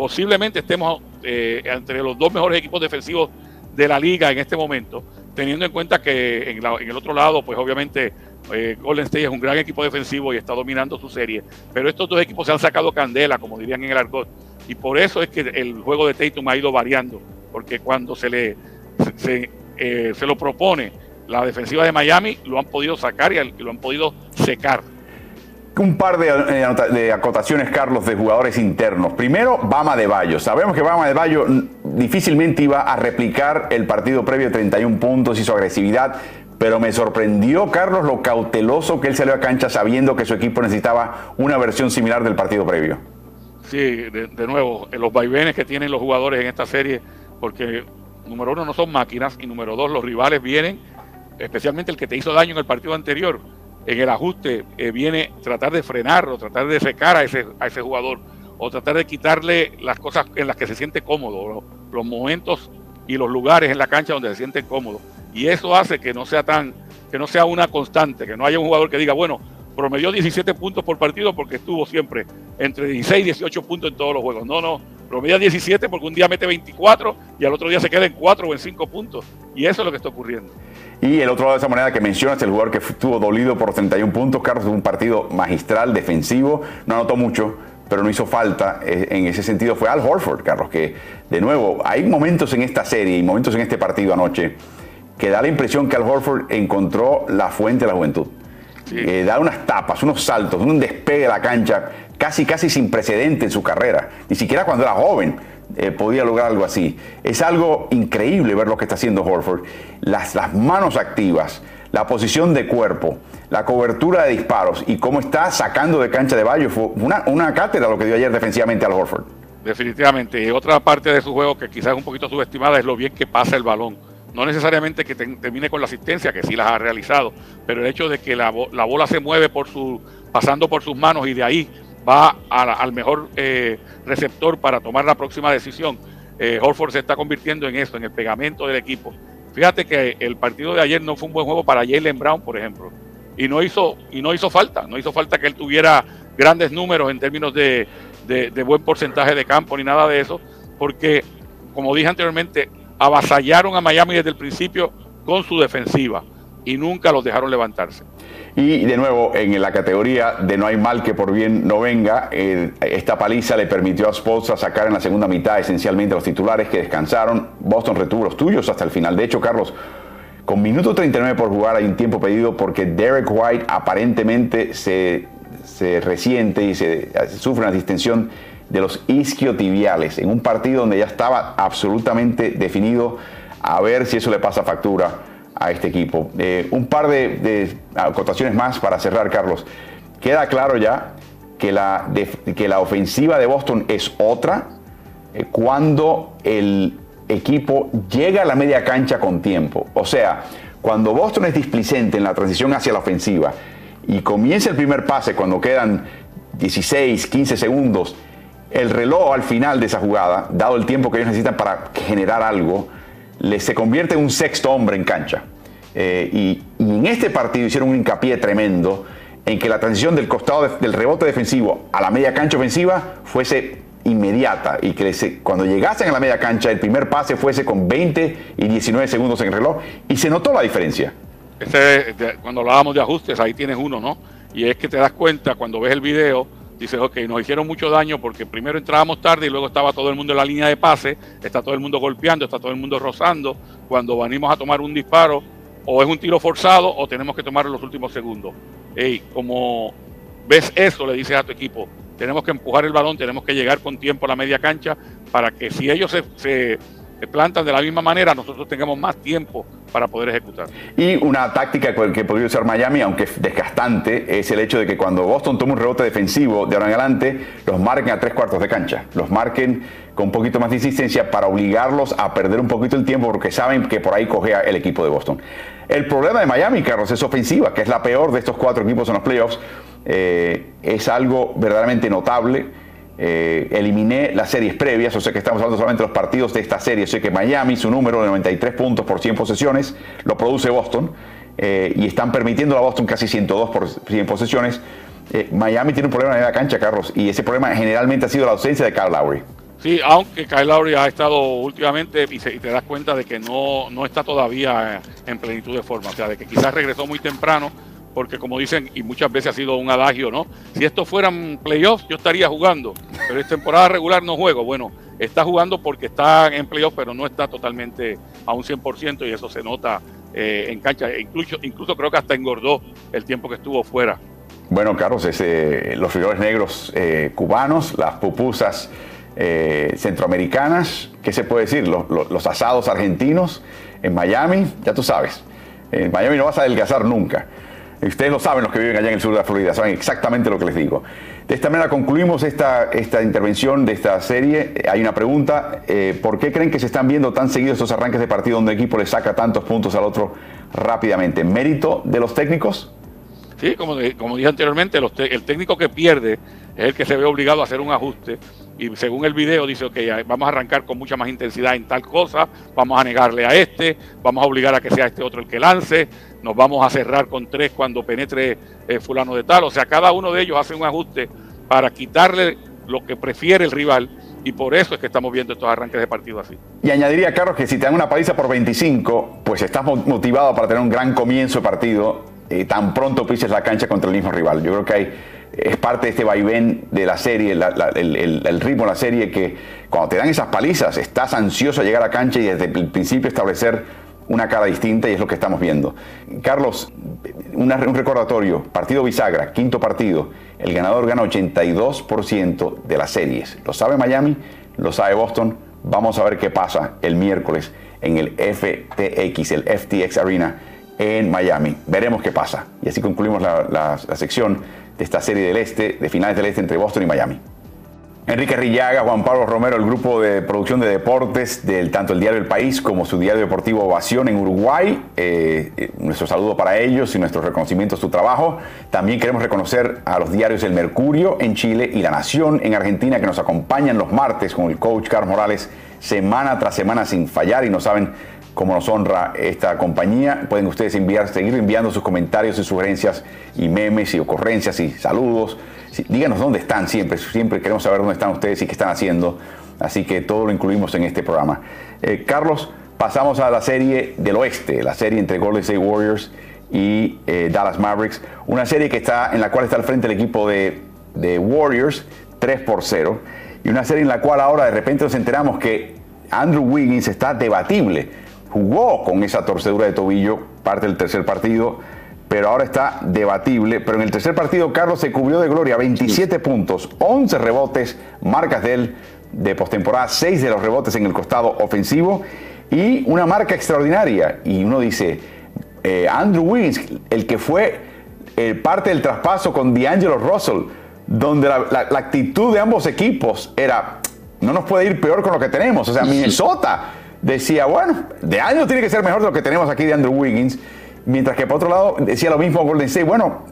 posiblemente estemos eh, entre los dos mejores equipos defensivos de la liga en este momento, teniendo en cuenta que en, el otro lado, pues obviamente eh, Golden State es un gran equipo defensivo y está dominando su serie, pero estos dos equipos se han sacado candela, como dirían en el argot, y por eso es que el juego de Tatum ha ido variando, porque cuando se le se, eh, se lo propone la defensiva de Miami, lo han podido sacar y lo han podido secar. Un par eh, de, acotaciones, Carlos, de jugadores internos. Primero, Bama de Bayo. Sabemos que Bama de Bayo difícilmente iba a replicar el partido previo de 31 puntos y su agresividad, pero me sorprendió, Carlos, lo cauteloso que él salió a cancha sabiendo que su equipo necesitaba una versión similar del partido previo. Sí, de, de nuevo, los vaivenes que tienen los jugadores en esta serie, porque número uno no son máquinas y número dos los rivales vienen, especialmente el que te hizo daño en el partido anterior en el ajuste eh, viene tratar de frenarlo, tratar de secar a ese, a ese jugador o tratar de quitarle las cosas en las que se siente cómodo, los, momentos y los lugares en la cancha donde se siente cómodo. Y eso hace que no sea tan, que no sea una constante, que no haya un jugador que diga, bueno, promedió 17 puntos por partido porque estuvo siempre entre 16 y 18 puntos en todos los juegos. No, no, promedia 17 porque un día mete 24 y al otro día se queda en 4 o en 5 puntos. Y eso es lo que está ocurriendo. Y el otro lado de esa moneda que mencionas, el jugador que estuvo dolido por 31 puntos, Carlos, un partido magistral, defensivo, no anotó mucho, pero no hizo falta. Eh, en ese sentido fue Al Horford, Carlos, que de nuevo, hay momentos en esta serie y momentos en este partido anoche que da la impresión que Al Horford encontró la fuente de la juventud. Eh, da unas tapas, unos saltos, un despegue de la cancha casi, casi sin precedente en su carrera. Ni siquiera cuando era joven eh, podía lograr algo así. Es algo increíble ver lo que está haciendo Horford. Las, las manos activas, la posición de cuerpo, la cobertura de disparos y cómo está sacando de cancha de Bayo. Fue una, una cátedra lo que dio ayer defensivamente al Horford. Definitivamente. Y otra parte de su juego que quizás es un poquito subestimada es lo bien que pasa el balón. No necesariamente que termine con la asistencia, que sí las ha realizado, pero el hecho de que la, la bola se mueve por su, pasando por sus manos y de ahí va al mejor eh, receptor para tomar la próxima decisión. Eh, Horford se está convirtiendo en eso, en el pegamento del equipo. Fíjate que el partido de ayer no fue un buen juego para Jalen Brown, por ejemplo. Y no hizo, y no hizo falta, no hizo falta que él tuviera grandes números en términos de, de buen porcentaje de campo ni nada de eso, porque, como dije anteriormente, avasallaron a Miami desde el principio con su defensiva y nunca los dejaron levantarse. Y de nuevo, en la categoría de no hay mal que por bien no venga, esta paliza le permitió a Spolstra sacar en la segunda mitad esencialmente a los titulares que descansaron. Boston retuvo los tuyos hasta el final. De hecho, Carlos, con minuto 39 por jugar hay un tiempo pedido porque Derek White aparentemente se, se resiente y se, sufre una distensión de los isquiotibiales en un partido donde ya estaba absolutamente definido a ver si eso le pasa factura a este equipo. Eh, un par de, acotaciones más para cerrar, Carlos. Queda claro ya que la, que la ofensiva de Boston es otra eh, cuando el equipo llega a la media cancha con tiempo. O sea, cuando Boston es displicente en la transición hacia la ofensiva y comienza el primer pase cuando quedan 16, 15 segundos, el reloj al final de esa jugada, dado el tiempo que ellos necesitan para generar algo, se convierte en un sexto hombre en cancha. Eh, y, en este partido hicieron un hincapié tremendo en que la transición del costado del rebote defensivo a la media cancha ofensiva fuese inmediata y que cuando llegasen a la media cancha el primer pase fuese con 20 y 19 segundos en el reloj y se notó la diferencia. cuando hablábamos de ajustes, ahí tienes uno, ¿no? Y es que te das cuenta cuando ves el video dices, ok, nos hicieron mucho daño porque primero entrábamos tarde y luego estaba todo el mundo en la línea de pase, está todo el mundo golpeando, está todo el mundo rozando. Cuando venimos a tomar un disparo, o es un tiro forzado o tenemos que tomar los últimos segundos. Hey, como ves eso, le dices a tu equipo, tenemos que empujar el balón, tenemos que llegar con tiempo a la media cancha para que si ellos se plantan de la misma manera, nosotros tengamos más tiempo para poder ejecutar. Y una táctica que podría usar Miami, aunque desgastante, es el hecho de que cuando Boston toma un rebote defensivo de ahora en adelante, los marquen a tres cuartos de cancha, los marquen con un poquito más de insistencia para obligarlos a perder un poquito el tiempo porque saben que por ahí cogea el equipo de Boston. El problema de Miami, Carlos, es ofensiva, que es la peor de estos cuatro equipos en los playoffs. Eh, es algo verdaderamente notable. Eh, eliminé las series previas, o sea que estamos hablando solamente de los partidos de esta serie. Sé que Miami, su número de 93 puntos por 100 posesiones, lo produce Boston eh, y están permitiendo a Boston casi 102 por 100 posesiones. Eh, Miami tiene un problema en la cancha, Carlos, y ese problema generalmente ha sido la ausencia de Kyle Lowry. Sí, aunque Kyle Lowry ha estado últimamente y, te das cuenta de que no, no está todavía en plenitud de forma, o sea, de que quizás regresó muy temprano porque como dicen, y muchas veces ha sido un adagio, ¿no? Si esto fueran playoffs, yo estaría jugando, pero es temporada regular no juego. Bueno, está jugando porque está en playoffs, pero no está totalmente a un 100% y eso se nota eh, en cancha. Incluso, incluso creo que hasta engordó el tiempo que estuvo fuera. Bueno, Carlos, ese, los frijoles negros eh, cubanos, las pupusas eh, centroamericanas, ¿qué se puede decir? Los, asados argentinos en Miami, ya tú sabes. En Miami no vas a adelgazar nunca. Ustedes lo saben, los que viven allá en el sur de la Florida, saben exactamente lo que les digo. De esta manera concluimos esta, esta intervención de esta serie. Hay una pregunta, eh, ¿por qué creen que se están viendo tan seguidos estos arranques de partido donde el equipo le saca tantos puntos al otro rápidamente? ¿Mérito de los técnicos? Sí, como, como dije anteriormente, el técnico que pierde es el que se ve obligado a hacer un ajuste y según el video dice, ok, vamos a arrancar con mucha más intensidad en tal cosa, vamos a negarle a este, vamos a obligar a que sea este otro el que lance, nos vamos a cerrar con tres cuando penetre eh, fulano de tal, o sea, cada uno de ellos hace un ajuste para quitarle lo que prefiere el rival y por eso es que estamos viendo estos arranques de partido así. Y añadiría, Carlos, que si te dan una paliza por 25, pues estás motivado para tener un gran comienzo de partido, y tan pronto pises la cancha contra el mismo rival. Yo creo que es parte de este vaivén de la serie, el, ritmo de la serie, que cuando te dan esas palizas estás ansioso a llegar a cancha y desde el principio establecer una cara distinta y es lo que estamos viendo. Carlos, un recordatorio, partido bisagra, quinto partido, el ganador gana 82% de las series. Lo sabe Miami, lo sabe Boston, vamos a ver qué pasa el miércoles en el FTX, el FTX Arena en Miami. Veremos qué pasa. Y así concluimos la sección de esta serie del Este, de finales del Este entre Boston y Miami. Enrique Rillaga, Juan Pablo Romero, el grupo de producción de deportes del tanto el diario El País como su diario deportivo Ovación en Uruguay. Eh, eh, nuestro saludo para ellos y nuestro reconocimiento a su trabajo. También queremos reconocer a los diarios El Mercurio en Chile y La Nación en Argentina que nos acompañan los martes con el coach Carlos Morales semana tras semana sin fallar y no saben cómo nos honra esta compañía. Pueden ustedes enviar, seguir enviando sus comentarios y sugerencias y memes y ocurrencias y saludos díganos dónde están siempre, siempre queremos saber dónde están ustedes y qué están haciendo. Así que todo lo incluimos en este programa. Eh, Carlos, pasamos a la serie del oeste, la serie entre Golden State Warriors y eh, Dallas Mavericks. Una serie que está, en la cual está al frente el equipo de, de Warriors 3 por 0. Y una serie en la cual ahora de repente nos enteramos que Andrew Wiggins está debatible. Jugó con esa torcedura de tobillo parte del tercer partido pero ahora está debatible. Pero en el tercer partido, Carlos se cubrió de gloria, 27 puntos, 11 rebotes, marcas de él de postemporada, 6 de los rebotes en el costado ofensivo y una marca extraordinaria. Y uno dice, eh, Andrew Wiggins, el que fue eh, parte del traspaso con D'Angelo Russell, donde la, actitud de ambos equipos era, no nos puede ir peor con lo que tenemos. O sea, Minnesota decía, bueno, de año tiene que ser mejor de lo que tenemos aquí de Andrew Wiggins. Mientras que por otro lado decía lo mismo Golden State, bueno,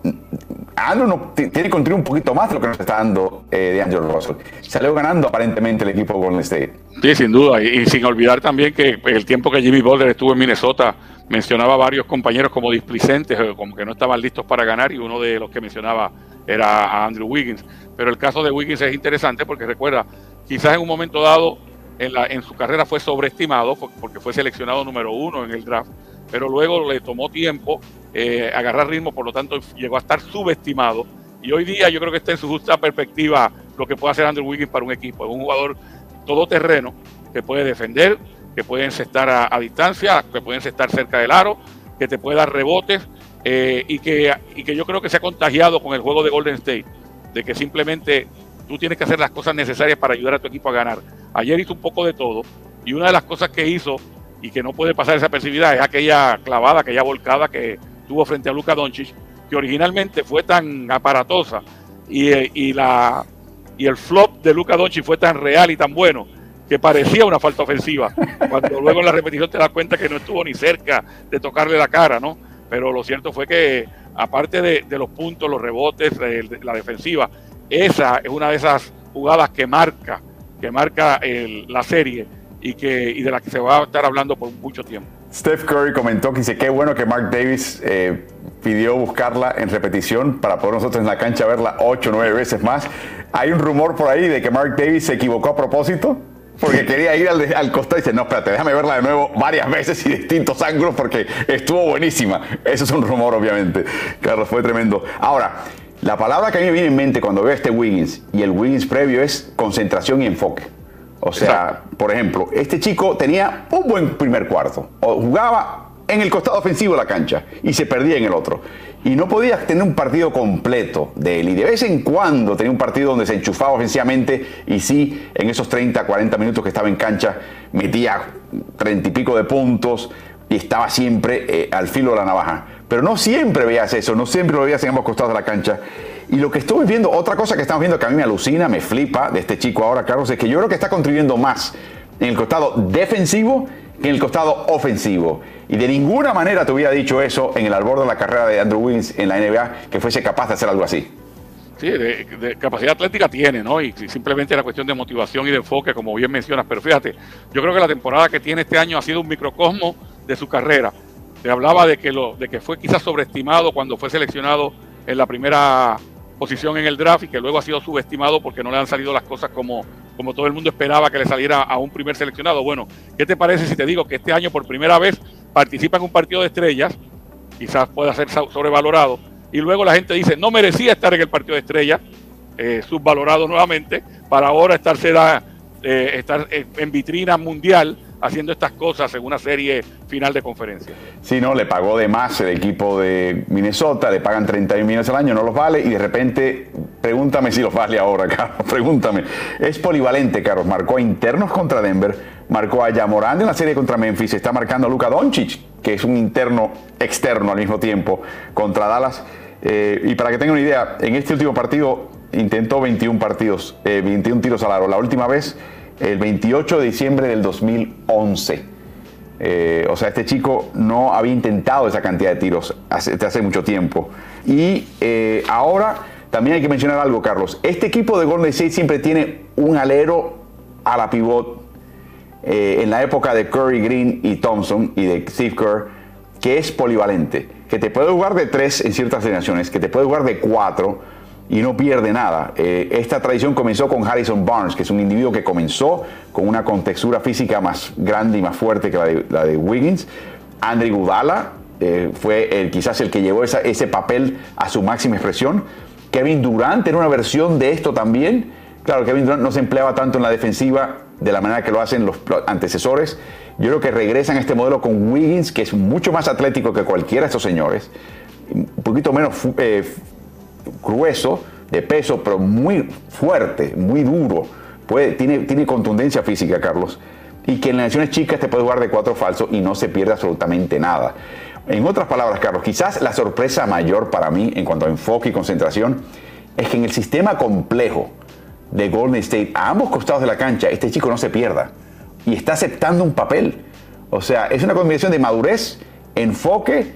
Andrew no, tiene que construir un poquito más de lo que nos está dando eh, de Andrew Russell. Salió ganando aparentemente el equipo Golden State. Sí, sin duda, y, sin olvidar también que el tiempo que Jimmy Butler estuvo en Minnesota mencionaba a varios compañeros como displicentes, como que no estaban listos para ganar, y uno de los que mencionaba era a Andrew Wiggins. Pero el caso de Wiggins es interesante porque recuerda, quizás en un momento dado en, su carrera fue sobreestimado porque fue seleccionado número uno en el draft pero luego le tomó tiempo eh, agarrar ritmo, por lo tanto llegó a estar subestimado. Y hoy día yo creo que está en su justa perspectiva lo que puede hacer Andrew Wiggins para un equipo. Es un jugador todoterreno que puede defender, que puede encestar a, distancia, que puede encestar cerca del aro, que te puede dar rebotes eh, y, que, y que yo creo que se ha contagiado con el juego de Golden State, de que simplemente tú tienes que hacer las cosas necesarias para ayudar a tu equipo a ganar. Ayer hizo un poco de todo y una de las cosas que hizo y que no puede pasar esa percibida es aquella clavada, aquella volcada que tuvo frente a Luka Doncic, que originalmente fue tan aparatosa y, eh, la, y el flop de Luka Doncic fue tan real y tan bueno que parecía una falta ofensiva, cuando luego en la repetición te das cuenta que no estuvo ni cerca de tocarle la cara, ¿no? Pero lo cierto fue que, aparte de, los puntos, los rebotes, la defensiva, esa es una de esas jugadas que marca, que marca la serie y, que, y de la que se va a estar hablando por mucho tiempo. Steph Curry comentó que dice, qué bueno que Mark Davis eh, pidió buscarla en repetición para poder nosotros en la cancha verla ocho o nueve veces más. Hay un rumor por ahí de que Mark Davis se equivocó a propósito porque quería ir al, al, costado y dice, no, espérate, déjame verla de nuevo varias veces y distintos ángulos porque estuvo buenísima. Eso es un rumor, obviamente. Carlos, fue tremendo. Ahora, la palabra que a mí me viene en mente cuando veo este Wiggins y el Wiggins previo es concentración y enfoque. O sea, por ejemplo, este chico tenía un buen primer cuarto, o jugaba en el costado ofensivo de la cancha y se perdía en el otro. Y no podía tener un partido completo de él. Y de vez en cuando tenía un partido donde se enchufaba ofensivamente y sí, en esos 30, 40 minutos que estaba en cancha, metía 30 y pico de puntos y estaba siempre eh, al filo de la navaja. Pero no siempre veías eso, no siempre lo veías en ambos costados de la cancha. Y lo que estoy viendo, otra cosa que estamos viendo que a mí me alucina, me flipa de este chico ahora, Carlos, es que yo creo que está contribuyendo más en el costado defensivo que en el costado ofensivo. Y de ninguna manera te hubiera dicho eso en el albor de la carrera de Andrew Wiggins en la NBA, que fuese capaz de hacer algo así. Sí, de, capacidad atlética tiene, ¿no? Y simplemente la cuestión de motivación y de enfoque, como bien mencionas. Pero fíjate, yo creo que la temporada que tiene este año ha sido un microcosmo de su carrera. Te hablaba de que, lo, de que fue quizás sobreestimado cuando fue seleccionado en la primera posición en el draft y que luego ha sido subestimado porque no le han salido las cosas como, como todo el mundo esperaba que le saliera a un primer seleccionado. Bueno, ¿qué te parece si te digo que este año por primera vez participa en un partido de estrellas? Quizás pueda ser sobrevalorado. Y luego la gente dice, no merecía estar en el partido de estrellas, eh, subvalorado nuevamente, para ahora estar, será, eh, estar en vitrina mundial haciendo estas cosas en una serie final de conferencia. Sí, no, le pagó de más el equipo de Minnesota, le pagan 31 millones al año, no los vale y de repente, pregúntame si los vale ahora, Carlos, pregúntame. Es polivalente, Carlos, marcó a internos contra Denver, marcó a Yamorán en la serie contra Memphis, está marcando a Luka Doncic, que es un interno externo al mismo tiempo contra Dallas. Eh, y para que tengan una idea, en este último partido intentó 21 partidos, 21 eh, tiros al aro. La última vez, el 28 de diciembre del 2011. Eh, o sea, este chico no había intentado esa cantidad de tiros hace, hace mucho tiempo. Y ahora también hay que mencionar algo, Carlos. Este equipo de Golden State siempre tiene un alero a la pivot en la época de Curry, Green y Thompson y de Steve Kerr, que es polivalente, que te puede jugar de tres en ciertas generaciones, que te puede jugar de cuatro y no pierde nada. Eh, esta tradición comenzó con Harrison Barnes, que es un individuo que comenzó con una contextura física más grande y más fuerte que la de, Wiggins. Andre Gudala eh, fue quizás el que llevó ese papel a su máxima expresión. Kevin Durant era una versión de esto también. Claro, Kevin Durant no se empleaba tanto en la defensiva de la manera que lo hacen los antecesores. Yo creo que regresan a este modelo con Wiggins, que es mucho más atlético que cualquiera de estos señores. Un poquito menos eh, grueso de peso, pero muy fuerte, muy duro. Puede, tiene, tiene contundencia física, Carlos. Y que en las naciones chicas te puede jugar de cuatro falsos y no se pierde absolutamente nada. En otras palabras, Carlos, quizás la sorpresa mayor para mí en cuanto a enfoque y concentración es que en el sistema complejo de Golden State, a ambos costados de la cancha, este chico no se pierda y está aceptando un papel. O sea, es una combinación de madurez, enfoque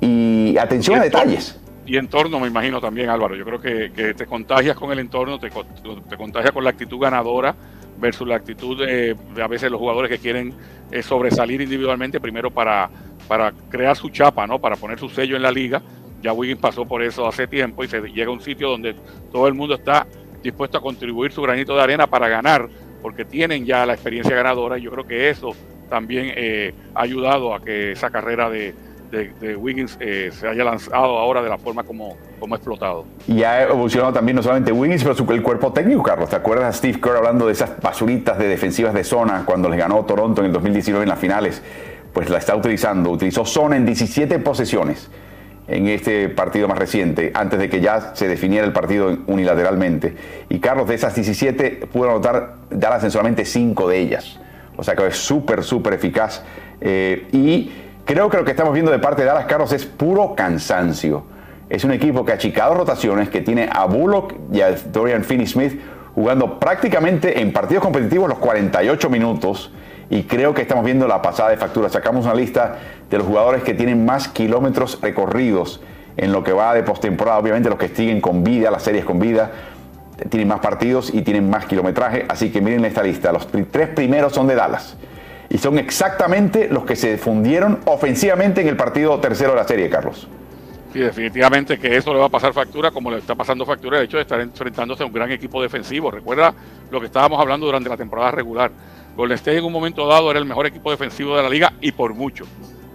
y atención a detalles y entorno, me imagino también, Álvaro. Yo creo que, te contagias con el entorno, te, contagias con la actitud ganadora versus la actitud de, a veces los jugadores que quieren eh, sobresalir individualmente primero para, para crear su chapa, ¿no? Para poner su sello en la liga. Ya Wiggins pasó por eso hace tiempo y se llega a un sitio donde todo el mundo está dispuesto a contribuir su granito de arena para ganar, porque tienen ya la experiencia ganadora y yo creo que eso también eh, ha ayudado a que esa carrera de, de, Wiggins eh, se haya lanzado ahora de la forma como, como ha explotado. Y ha evolucionado también no solamente Wiggins, pero el cuerpo técnico, Carlos. ¿Te acuerdas a Steve Kerr hablando de esas basuritas de defensivas de zona cuando les ganó Toronto en el 2019 en las finales? Pues la está utilizando. Utilizó zona en 17 posesiones en este partido más reciente, antes de que ya se definiera el partido unilateralmente. Y Carlos, de esas 17, pudo anotar Dallas en solamente 5 de ellas. O sea que es súper, súper eficaz. Eh, y Creo que lo que estamos viendo de parte de Dallas Carlos es puro cansancio. Es un equipo que ha achicado rotaciones, que tiene a Bullock y a Dorian Finney-Smith jugando prácticamente en partidos competitivos los 48 minutos y creo que estamos viendo la pasada de factura. Sacamos una lista de los jugadores que tienen más kilómetros recorridos en lo que va de postemporada. Obviamente los que siguen con vida, las series con vida, tienen más partidos y tienen más kilometraje. Así que miren esta lista. Los tres primeros son de Dallas y son exactamente los que se fundieron ofensivamente en el partido tercero de la serie, Carlos. Sí, definitivamente que eso le va a pasar factura, como le está pasando factura el hecho de estar enfrentándose a un gran equipo defensivo. Recuerda lo que estábamos hablando durante la temporada regular. Golden State en un momento dado era el mejor equipo defensivo de la liga y por mucho.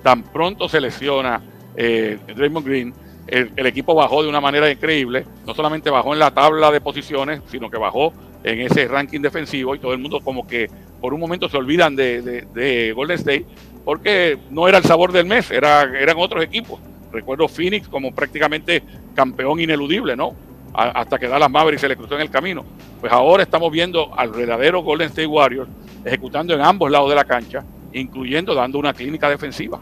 Tan pronto se lesiona eh, Draymond Green, el, el, equipo bajó de una manera increíble. No solamente bajó en la tabla de posiciones, sino que bajó en ese ranking defensivo y todo el mundo como que por un momento se olvidan de, Golden State porque no era el sabor del mes, era, eran otros equipos. Recuerdo Phoenix como prácticamente campeón ineludible, ¿no? hasta que Dallas Mavericks se le cruzó en el camino. Pues ahora estamos viendo al verdadero Golden State Warriors ejecutando en ambos lados de la cancha, incluyendo dando una clínica defensiva.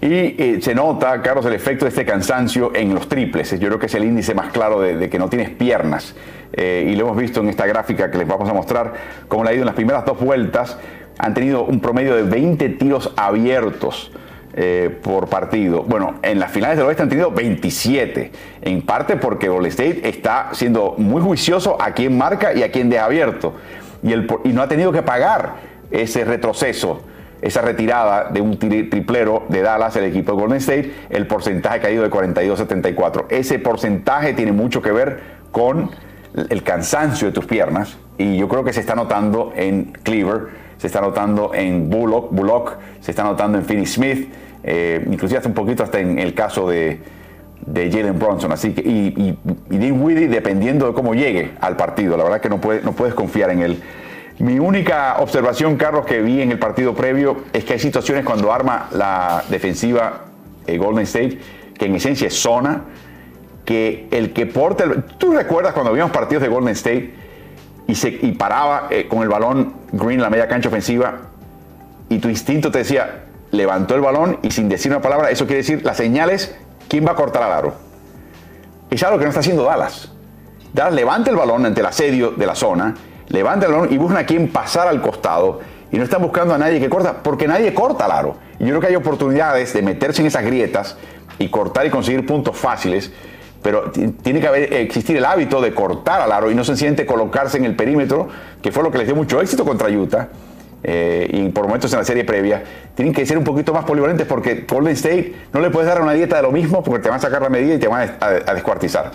Y eh, se nota, Carlos, el efecto de este cansancio en los triples. Yo creo que es el índice más claro de, que no tienes piernas. Eh, y lo hemos visto en esta gráfica que les vamos a mostrar, cómo le ha ido en las primeras dos vueltas. Han tenido un promedio de 20 tiros abiertos. Eh, por partido. Bueno, en las finales del oeste han tenido 27, en parte porque Golden State está siendo muy juicioso a quien marca y a quien deja abierto. Y, el, y no ha tenido que pagar ese retroceso esa retirada de un triplero de Dallas, el equipo de Golden State, el porcentaje ha caído de 42 a 74. Ese porcentaje tiene mucho que ver con el cansancio de tus piernas y yo creo que se está notando en Cleaver, se está notando en Bullock, Bullock se está notando en Finney Smith, eh, inclusive hasta un poquito hasta en el caso de, de Jalen Bronson. Así que, y, y, Dean dependiendo de cómo llegue al partido, la verdad que no, puede, no puedes confiar en él. Mi única observación, Carlos, que vi en el partido previo es que hay situaciones cuando arma la defensiva eh, Golden State, que en esencia es zona, que el que porta el... ¿Tú recuerdas cuando vimos partidos de Golden State y, se, y paraba eh, con el balón Green en la media cancha ofensiva y tu instinto te decía, levantó el balón y sin decir una palabra, eso quiere decir, las señales, ¿quién va a cortar al aro? Es algo que no está haciendo Dallas. Dallas levanta el balón ante el asedio de la zona, levanta el balón y busca a quien pasar al costado y no están buscando a nadie que corta, porque nadie corta al aro. Y yo creo que hay oportunidades de meterse en esas grietas y cortar y conseguir puntos fáciles, pero tiene que haber, existir el hábito de cortar al aro y no sencillamente colocarse en el perímetro, que fue lo que les dio mucho éxito contra Utah. Eh, y por momentos en la serie previa, tienen que ser un poquito más polivalentes porque Golden State no le puedes dar una dieta de lo mismo porque te van a sacar la medida y te van a descuartizar.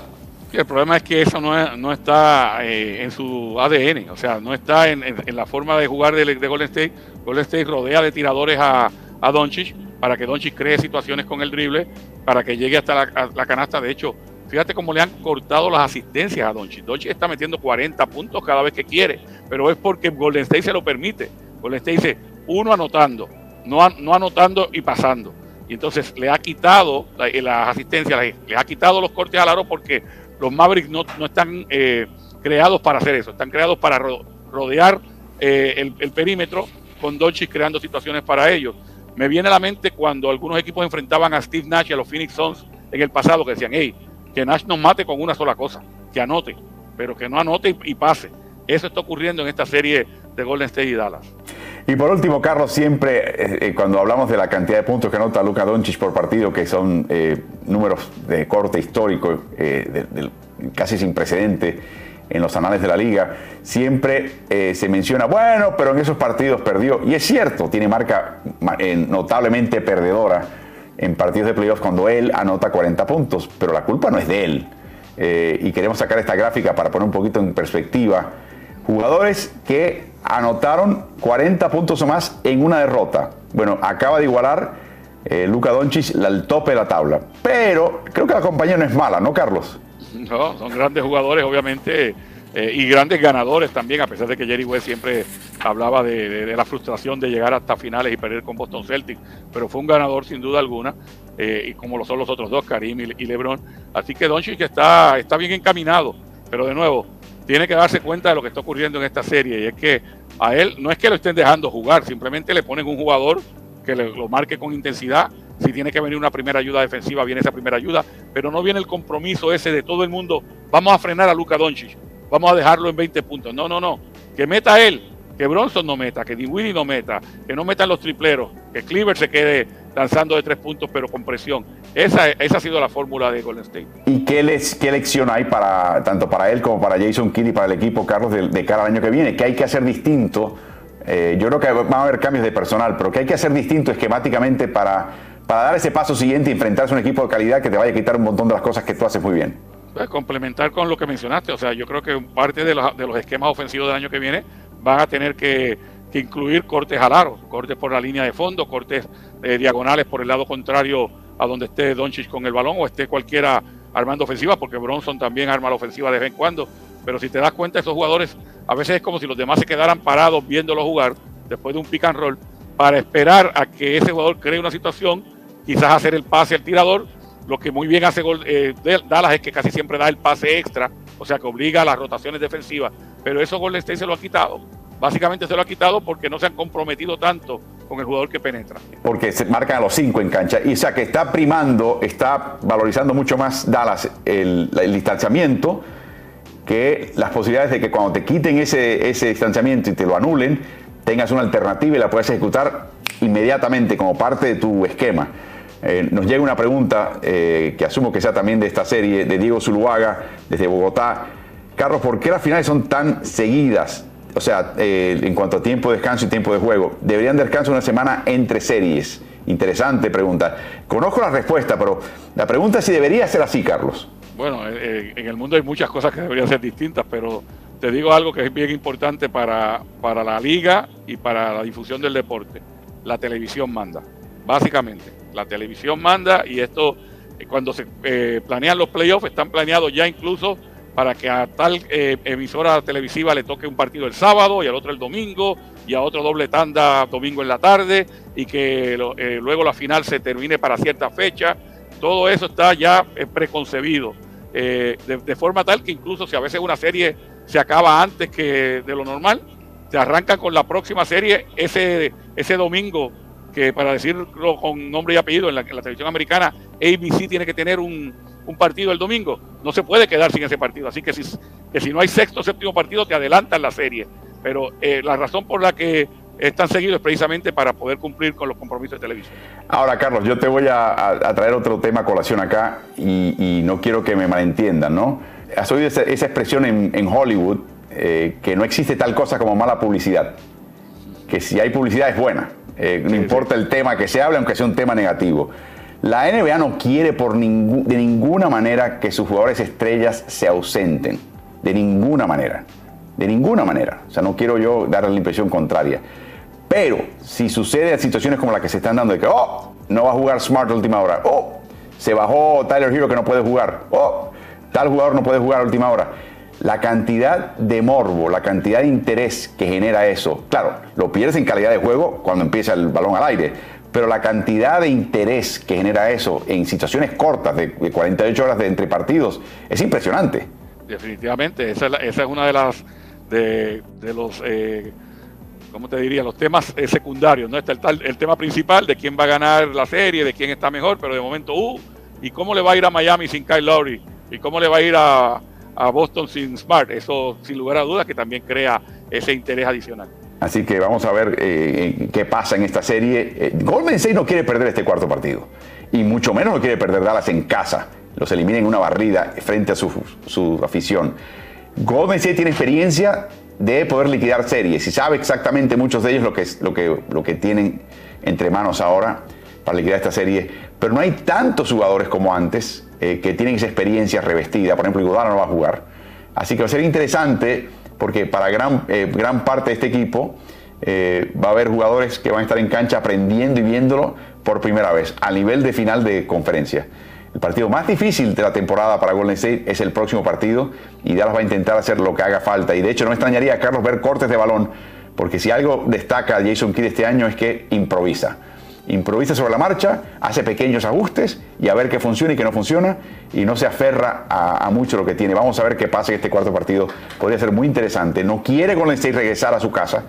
El problema es que eso no, no está eh, en su ADN, o sea, no está en, la forma de jugar de, Golden State. Golden State rodea de tiradores a, a Doncic para que Doncic cree situaciones con el drible, para que llegue hasta la, canasta. De hecho, fíjate cómo le han cortado las asistencias a Doncic. Doncic está metiendo 40 puntos cada vez que quiere, pero es porque Golden State se lo permite. Golden State dice, uno anotando, no, no anotando y pasando. Y entonces le ha quitado las asistencias, le ha quitado los cortes al aro porque los Mavericks no, están eh, creados para hacer eso, están creados para rodear eh, el, perímetro con Doncic creando situaciones para ellos. Me viene a la mente cuando algunos equipos enfrentaban a Steve Nash y a los Phoenix Suns en el pasado, que decían, hey, que Nash nos mate con una sola cosa, que anote, pero que no anote y, pase. Eso está ocurriendo en esta serie de Golden State y Dallas. Y por último, Carlos, siempre eh, cuando hablamos de la cantidad de puntos que anota Luka Doncic por partido, que son números de corte histórico, eh, casi sin precedente en los anales de la liga, siempre eh, se menciona, bueno, pero en esos partidos perdió. Y es cierto, tiene marca eh, notablemente perdedora en partidos de playoffs cuando él anota 40 puntos, pero la culpa no es de él. y queremos sacar esta gráfica para poner un poquito en perspectiva. Jugadores que anotaron 40 puntos o más en una derrota. Bueno, acaba de igualar eh, Luca Doncic al tope de la tabla. Pero creo que la compañía no es mala, ¿no, Carlos? No, son grandes jugadores, obviamente, eh, y grandes ganadores también, a pesar de que Jerry West siempre hablaba de, la frustración de llegar hasta finales y perder con Boston Celtics, pero fue un ganador sin duda alguna, eh, y como lo son los otros dos, Karim y, LeBron. Así que Doncic está, está bien encaminado, pero de nuevo, tiene que darse cuenta de lo que está ocurriendo en esta serie, y es que a él no es que lo estén dejando jugar, simplemente le ponen un jugador que lo marque con intensidad. Si tiene que venir una primera ayuda defensiva, viene esa primera ayuda, pero no viene el compromiso ese de todo el mundo. Vamos a frenar a Luca Doncic, vamos a dejarlo en 20 puntos. No, no, no. Que meta él, que Bronson no meta, que Dinwiddie no meta, que no metan los tripleros, que Cleaver se quede lanzando de tres puntos pero con presión. Esa, esa ha sido la fórmula de Golden State. ¿Y qué, les, qué lección hay para tanto para él como para Jason Kidd y para el equipo, Carlos, de, de cara al año que viene? ¿Qué hay que hacer distinto? Eh, yo creo que van a haber cambios de personal, pero que hay que hacer distinto esquemáticamente para, para dar ese paso siguiente y enfrentarse a un equipo de calidad que te vaya a quitar un montón de las cosas que tú haces muy bien. Pues complementar con lo que mencionaste, o sea, yo creo que parte de los, de los esquemas ofensivos del año que viene van a tener que, incluir cortes al aro, cortes por la línea de fondo, cortes eh, diagonales por el lado contrario a donde esté Doncic con el balón o esté cualquiera armando ofensiva, porque Bronson también arma la ofensiva de vez en cuando. Pero si te das cuenta, esos jugadores a veces es como si los demás se quedaran parados viéndolo jugar después de un pick and roll para esperar a que ese jugador cree una situación, quizás hacer el pase al tirador. Lo que muy bien hace eh, Dallas es que casi siempre da el pase extra, o sea que obliga a las rotaciones defensivas. Pero eso Golden State se lo ha quitado. Básicamente se lo ha quitado porque no se han comprometido tanto con el jugador que penetra. Porque se marcan a los cinco en cancha. Y o sea que está primando, está valorizando mucho más Dallas el, el distanciamiento que las posibilidades de que cuando te quiten ese, ese distanciamiento y te lo anulen, tengas una alternativa y la puedas ejecutar inmediatamente como parte de tu esquema. Eh, nos llega una pregunta eh, que asumo que sea también de esta serie, de Diego Zuluaga, desde Bogotá. Carlos, ¿por qué las finales son tan seguidas? O sea, eh, en cuanto a tiempo de descanso y tiempo de juego, deberían descansar una semana entre series. Interesante pregunta. Conozco la respuesta, pero la pregunta es si debería ser así, Carlos. Bueno, eh, eh, en el mundo hay muchas cosas que deberían ser distintas, pero te digo algo que es bien importante para, para la liga y para la difusión del deporte. La televisión manda, básicamente. La televisión manda y esto, eh, cuando se planean los playoffs, están planeados ya incluso para que a tal emisora televisiva le toque un partido el sábado y al otro el domingo y a otro doble tanda domingo en la tarde y que luego la final se termine para cierta fecha. Todo eso está ya eh, preconcebido, eh, de, forma tal que incluso si a veces una serie se acaba antes que de lo normal, se arranca con la próxima serie ese, ese domingo, que para decirlo con nombre y apellido, en la, televisión americana, ABC tiene que tener un, partido el domingo. no se puede quedar sin ese partido. Así que si, que si no hay sexto o séptimo partido, te adelantan la serie. Pero eh, la razón por la que están seguidos precisamente para poder cumplir con los compromisos de televisión. Ahora, Carlos, yo te voy a, traer otro tema a colación acá y, no quiero que me malentiendan, ¿no? Has oído esa, expresión en, Hollywood eh, que no existe tal cosa como mala publicidad, que si hay publicidad es buena, eh, no importa el tema que se hable, aunque sea un tema negativo. La NBA no quiere por de ninguna manera que sus jugadores estrellas se ausenten, de ninguna manera, de ninguna manera. O sea, no quiero yo darle la impresión contraria. Pero si sucede situaciones como la que se están dando de que, oh, no va a jugar Smart a última hora, oh, se bajó Tyler Hero que no puede jugar, oh, tal jugador no puede jugar a última hora. La cantidad de morbo, la cantidad de interés que genera eso, claro, lo pierdes en calidad de juego cuando empieza el balón al aire, pero la cantidad de interés que genera eso en situaciones cortas de, 48 horas de entre partidos es impresionante. Definitivamente, esa es, una de las de, los eh, ¿cómo te diría? Los temas eh, secundarios, ¿no? Está el, el, tema principal de quién va a ganar la serie, de quién está mejor, pero de momento, uh, ¿y cómo le va a ir a Miami sin Kyle Lowry? ¿Y cómo le va a ir a, Boston sin Smart? Eso, sin lugar a dudas, que también crea ese interés adicional. Así que vamos a ver eh, qué pasa en esta serie. Eh, Golden State no quiere perder este cuarto partido. Y mucho menos no quiere perder Dallas en casa. Los elimina en una barrida frente a su, su afición. Golden State tiene experiencia de poder liquidar series y sabe exactamente muchos de ellos lo que, lo que, lo que tienen entre manos ahora para liquidar esta serie. Pero no hay tantos jugadores como antes eh, que tienen esa experiencia revestida. Por ejemplo, Iguodala no va a jugar. Así que va a ser interesante porque para gran, eh, gran parte de este equipo eh, va a haber jugadores que van a estar en cancha aprendiendo y viéndolo por primera vez a nivel de final de conferencia. El partido más difícil de la temporada para Golden State es el próximo partido y Dallas va a intentar hacer lo que haga falta. Y de hecho no extrañaría a Carlos ver cortes de balón, porque si algo destaca Jason Kidd este año es que improvisa. Improvisa sobre la marcha, hace pequeños ajustes y a ver qué funciona y qué no funciona y no se aferra a, mucho lo que tiene. Vamos a ver qué pasa en este cuarto partido. Podría ser muy interesante. No quiere Golden State regresar a su casa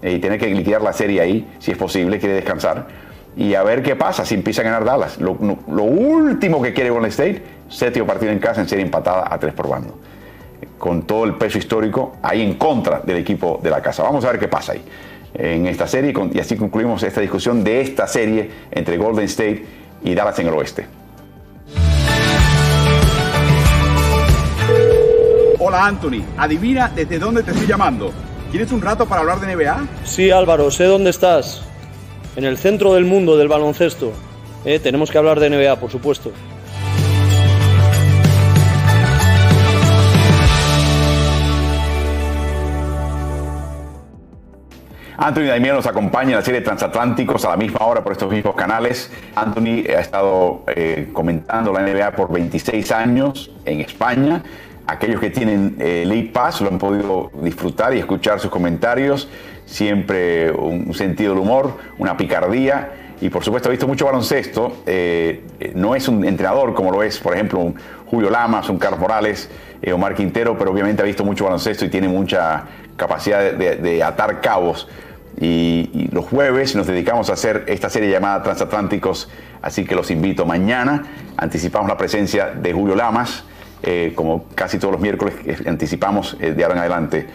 eh, y tener que liquidar la serie ahí, si es posible, quiere descansar y a ver qué pasa si empieza a ganar Dallas. Lo, último que quiere Golden State, séptimo partido en casa en serie empatada a tres por bando. Con todo el peso histórico ahí en contra del equipo de la casa. Vamos a ver qué pasa ahí en esta serie y así concluimos esta discusión de esta serie entre Golden State y Dallas en el oeste. Hola Anthony, adivina desde dónde te estoy llamando. ¿Tienes un rato para hablar de NBA? Sí Álvaro, sé dónde estás en el centro del mundo del baloncesto. Eh, tenemos que hablar de NBA, por supuesto. Anthony Daimiel nos acompaña en la serie Transatlánticos a la misma hora por estos mismos canales. Anthony ha estado eh, comentando la NBA por 26 años en España. Aquellos que tienen eh, League lo han podido disfrutar y escuchar sus comentarios siempre un sentido del humor, una picardía y por supuesto ha visto mucho baloncesto. Eh, no es un entrenador como lo es, por ejemplo, un Julio Lamas, un Carlos Morales, eh, Omar Quintero, pero obviamente ha visto mucho baloncesto y tiene mucha capacidad de, atar cabos. Y, los jueves nos dedicamos a hacer esta serie llamada Transatlánticos, así que los invito mañana. Anticipamos la presencia de Julio Lamas, eh, como casi todos los miércoles anticipamos de ahora en adelante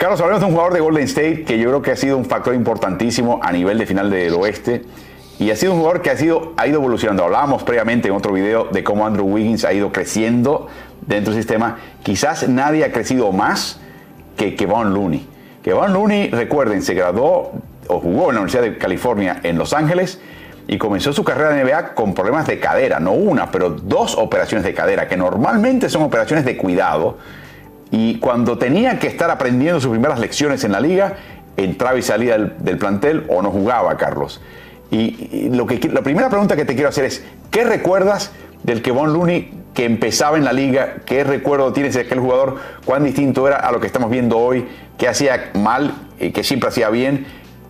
Carlos, hablamos de un jugador de Golden State que yo creo que ha sido un factor importantísimo a nivel de final del oeste. Y ha sido un jugador que ha, sido, ha ido evolucionando. Hablábamos previamente en otro video de cómo Andrew Wiggins ha ido creciendo dentro del sistema. Quizás nadie ha crecido más que Kevon Looney. Kevon Looney, recuerden, se graduó o jugó en la Universidad de California en Los Ángeles y comenzó su carrera en NBA con problemas de cadera, no una, pero dos operaciones de cadera, que normalmente son operaciones de cuidado y cuando tenía que estar aprendiendo sus primeras lecciones en la liga, entraba y salía del, plantel o no jugaba, Carlos. Y, lo que, la primera pregunta que te quiero hacer es, ¿qué recuerdas del que Von Looney que empezaba en la liga? ¿Qué recuerdo tienes de aquel jugador? ¿Cuán distinto era a lo que estamos viendo hoy? ¿Qué hacía mal y qué siempre hacía bien?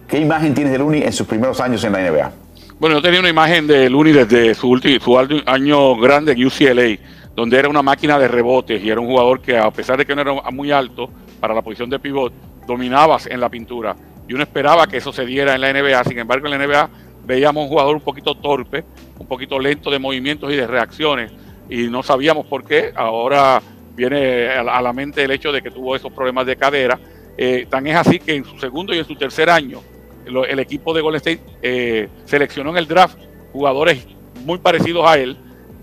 ¿Qué imagen tienes de Looney en sus primeros años en la NBA? Bueno, yo tenía una imagen de Looney desde su, último, año grande en UCLA donde era una máquina de rebotes y era un jugador que a pesar de que no era muy alto para la posición de pivot, dominabas en la pintura. Y uno esperaba que eso se diera en la NBA, sin embargo en la NBA veíamos un jugador un poquito torpe, un poquito lento de movimientos y de reacciones. Y no sabíamos por qué. Ahora viene a la mente el hecho de que tuvo esos problemas de cadera. Eh, tan es así que en su segundo y en su tercer año, el equipo de Golden State eh, seleccionó en el draft jugadores muy parecidos a él,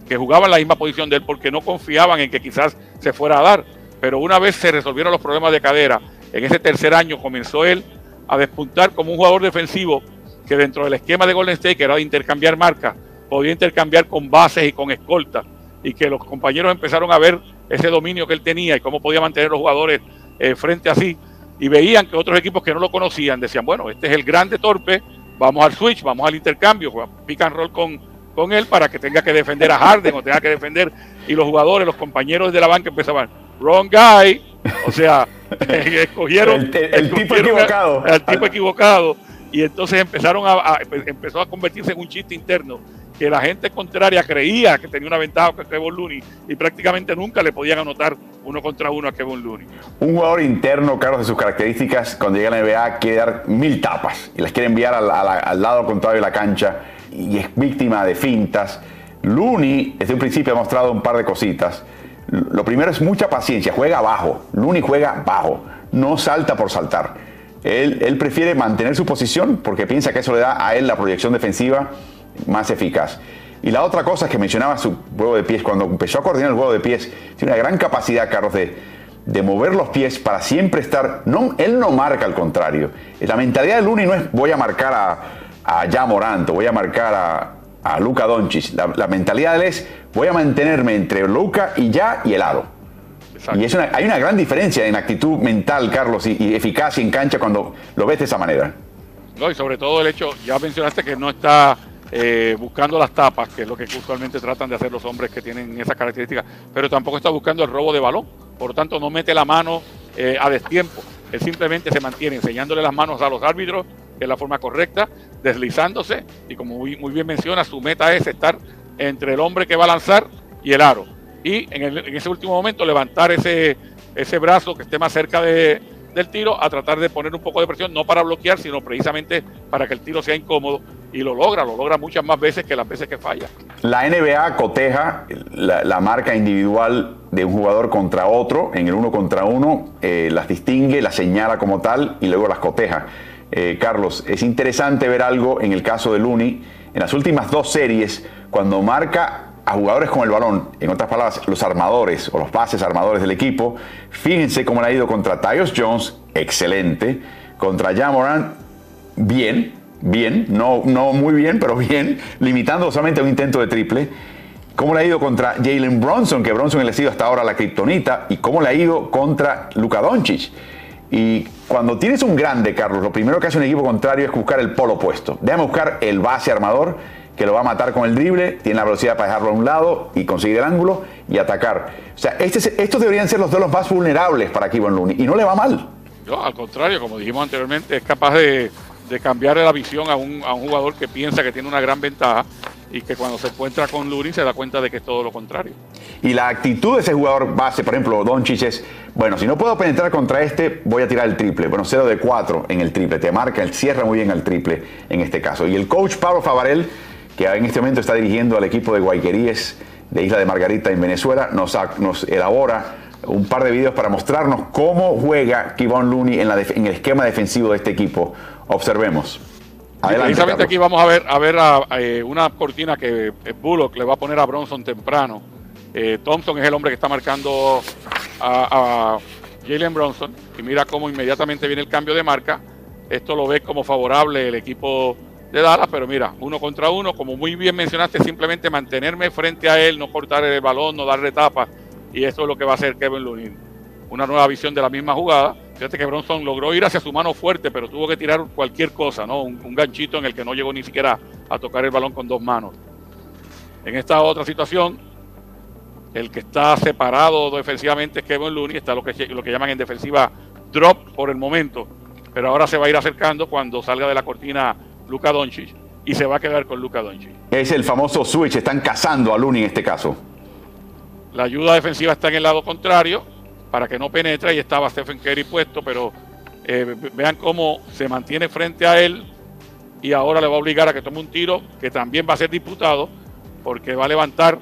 que jugaban la misma posición de él porque no confiaban en que quizás se fuera a dar. Pero una vez se resolvieron los problemas de cadera, en ese tercer año comenzó él a despuntar como un jugador defensivo que dentro del esquema de Golden State, que era de intercambiar marcas, podía intercambiar con bases y con escoltas, y que los compañeros empezaron a ver ese dominio que él tenía y cómo podía mantener los jugadores eh, frente a sí, y veían que otros equipos que no lo conocían decían, bueno, este es el grande torpe, vamos al switch, vamos al intercambio, pick and roll con, con él para que tenga que defender a Harden o tenga que defender, y los jugadores, los compañeros de la banca empezaban, wrong guy, o sea, escogieron el, tipo equivocado. El, tipo equivocado. Y entonces empezaron a, empezó a convertirse en un chiste interno que la gente contraria creía que tenía una ventaja con Kevin Looney y prácticamente nunca le podían anotar uno contra uno a Kevin Looney. Un jugador interno, Carlos, de sus características, cuando llega a la NBA quiere dar mil tapas y las quiere enviar al, lado contrario de la cancha y es víctima de fintas. Looney, desde un principio ha mostrado un par de cositas. Lo primero es mucha paciencia, juega bajo. Looney juega bajo, no salta por saltar. Él, prefiere mantener su posición porque piensa que eso le da a él la proyección defensiva más eficaz. Y la otra cosa es que mencionaba su juego de pies, cuando empezó a coordinar el juego de pies, tiene una gran capacidad, Carlos, de, de mover los pies para siempre estar. No, él no marca al contrario. La mentalidad de Looney no es voy a marcar a, a Ya Moranto, voy a marcar a, a Luca Doncic. La, mentalidad de él es voy a mantenerme entre Luca y ya y el aro. Y es hay una gran diferencia en actitud mental, Carlos, y, eficacia en cancha cuando lo ves de esa manera. No, y sobre todo el hecho, ya mencionaste que no está eh, buscando las tapas, que es lo que usualmente tratan de hacer los hombres que tienen esas características, pero tampoco está buscando el robo de balón. Por lo tanto, no mete la mano eh, a destiempo. Él simplemente se mantiene enseñándole las manos a los árbitros, que es la forma correcta, deslizándose, y como muy, muy bien menciona, su meta es estar entre el hombre que va a lanzar y el aro. Y en, ese último momento levantar ese, ese brazo que esté más cerca de, del tiro a tratar de poner un poco de presión, no para bloquear, sino precisamente para que el tiro sea incómodo. Y lo logra, lo logra muchas más veces que las veces que falla. La NBA coteja la, marca individual de un jugador contra otro, en el uno contra uno, eh, las distingue, las señala como tal y luego las coteja. Eh, Carlos, es interesante ver algo en el caso de Looney. En las últimas dos series, cuando marca a jugadores con el balón, en otras palabras, los armadores o los pases armadores del equipo, fíjense cómo le ha ido contra Tyus Jones, excelente, contra Jamoran, bien, bien, no, no muy bien, pero bien, limitando solamente un intento de triple. ¿Cómo le ha ido contra Jalen Bronson, que Bronson le ha sido hasta ahora la kriptonita? ¿Y cómo le ha ido contra Luka Doncic? Y cuando tienes un grande, Carlos, lo primero que hace un equipo contrario es buscar el polo opuesto. Déjame buscar el base armador que lo va a matar con el drible, tiene la velocidad para dejarlo a un lado y conseguir el ángulo y atacar. O sea, este, estos deberían ser los dos los más vulnerables para Kevin Looney y no le va mal. No, al contrario, como dijimos anteriormente, es capaz de, de cambiar la visión a un, a un jugador que piensa que tiene una gran ventaja y que cuando se encuentra con Lurin se da cuenta de que es todo lo contrario. Y la actitud de ese jugador base, por ejemplo, Doncic es, bueno, si no puedo penetrar contra este, voy a tirar el triple. Bueno, 0 de 4 en el triple, te marca, él cierra muy bien al triple en este caso. Y el coach Pablo Favarel, que en este momento está dirigiendo al equipo de Guayqueríes de Isla de Margarita en Venezuela, nos, nos elabora un par de videos para mostrarnos cómo juega Kevon Looney en, la en el esquema defensivo de este equipo. Observemos. Adelante, precisamente aquí vamos a ver, a ver eh, una cortina que eh, Bullock le va a poner a Bronson temprano. Eh, Thompson es el hombre que está marcando a, Jalen Bronson. Y mira cómo inmediatamente viene el cambio de marca. Esto lo ve como favorable el equipo de Dallas, pero mira, uno contra uno, como muy bien mencionaste, simplemente mantenerme frente a él, no cortar el balón, no darle tapa. Y eso es lo que va a hacer Kevin Looney. Una nueva visión de la misma jugada Fíjate que Bronson logró ir hacia su mano fuerte, pero tuvo que tirar cualquier cosa, ¿no? Un, ganchito en el que no llegó ni siquiera a tocar el balón con dos manos. En esta otra situación, el que está separado defensivamente es Kevin Looney, está lo que, lo que llaman en defensiva drop por el momento, pero ahora se va a ir acercando cuando salga de la cortina Luka Doncic y se va a quedar con Luka Doncic. Es el famoso switch, están cazando a Looney en este caso. La ayuda defensiva está en el lado contrario, para que no penetre y estaba Stephen Curry puesto, pero eh, vean cómo se mantiene frente a él y ahora le va a obligar a que tome un tiro que también va a ser disputado porque va a levantar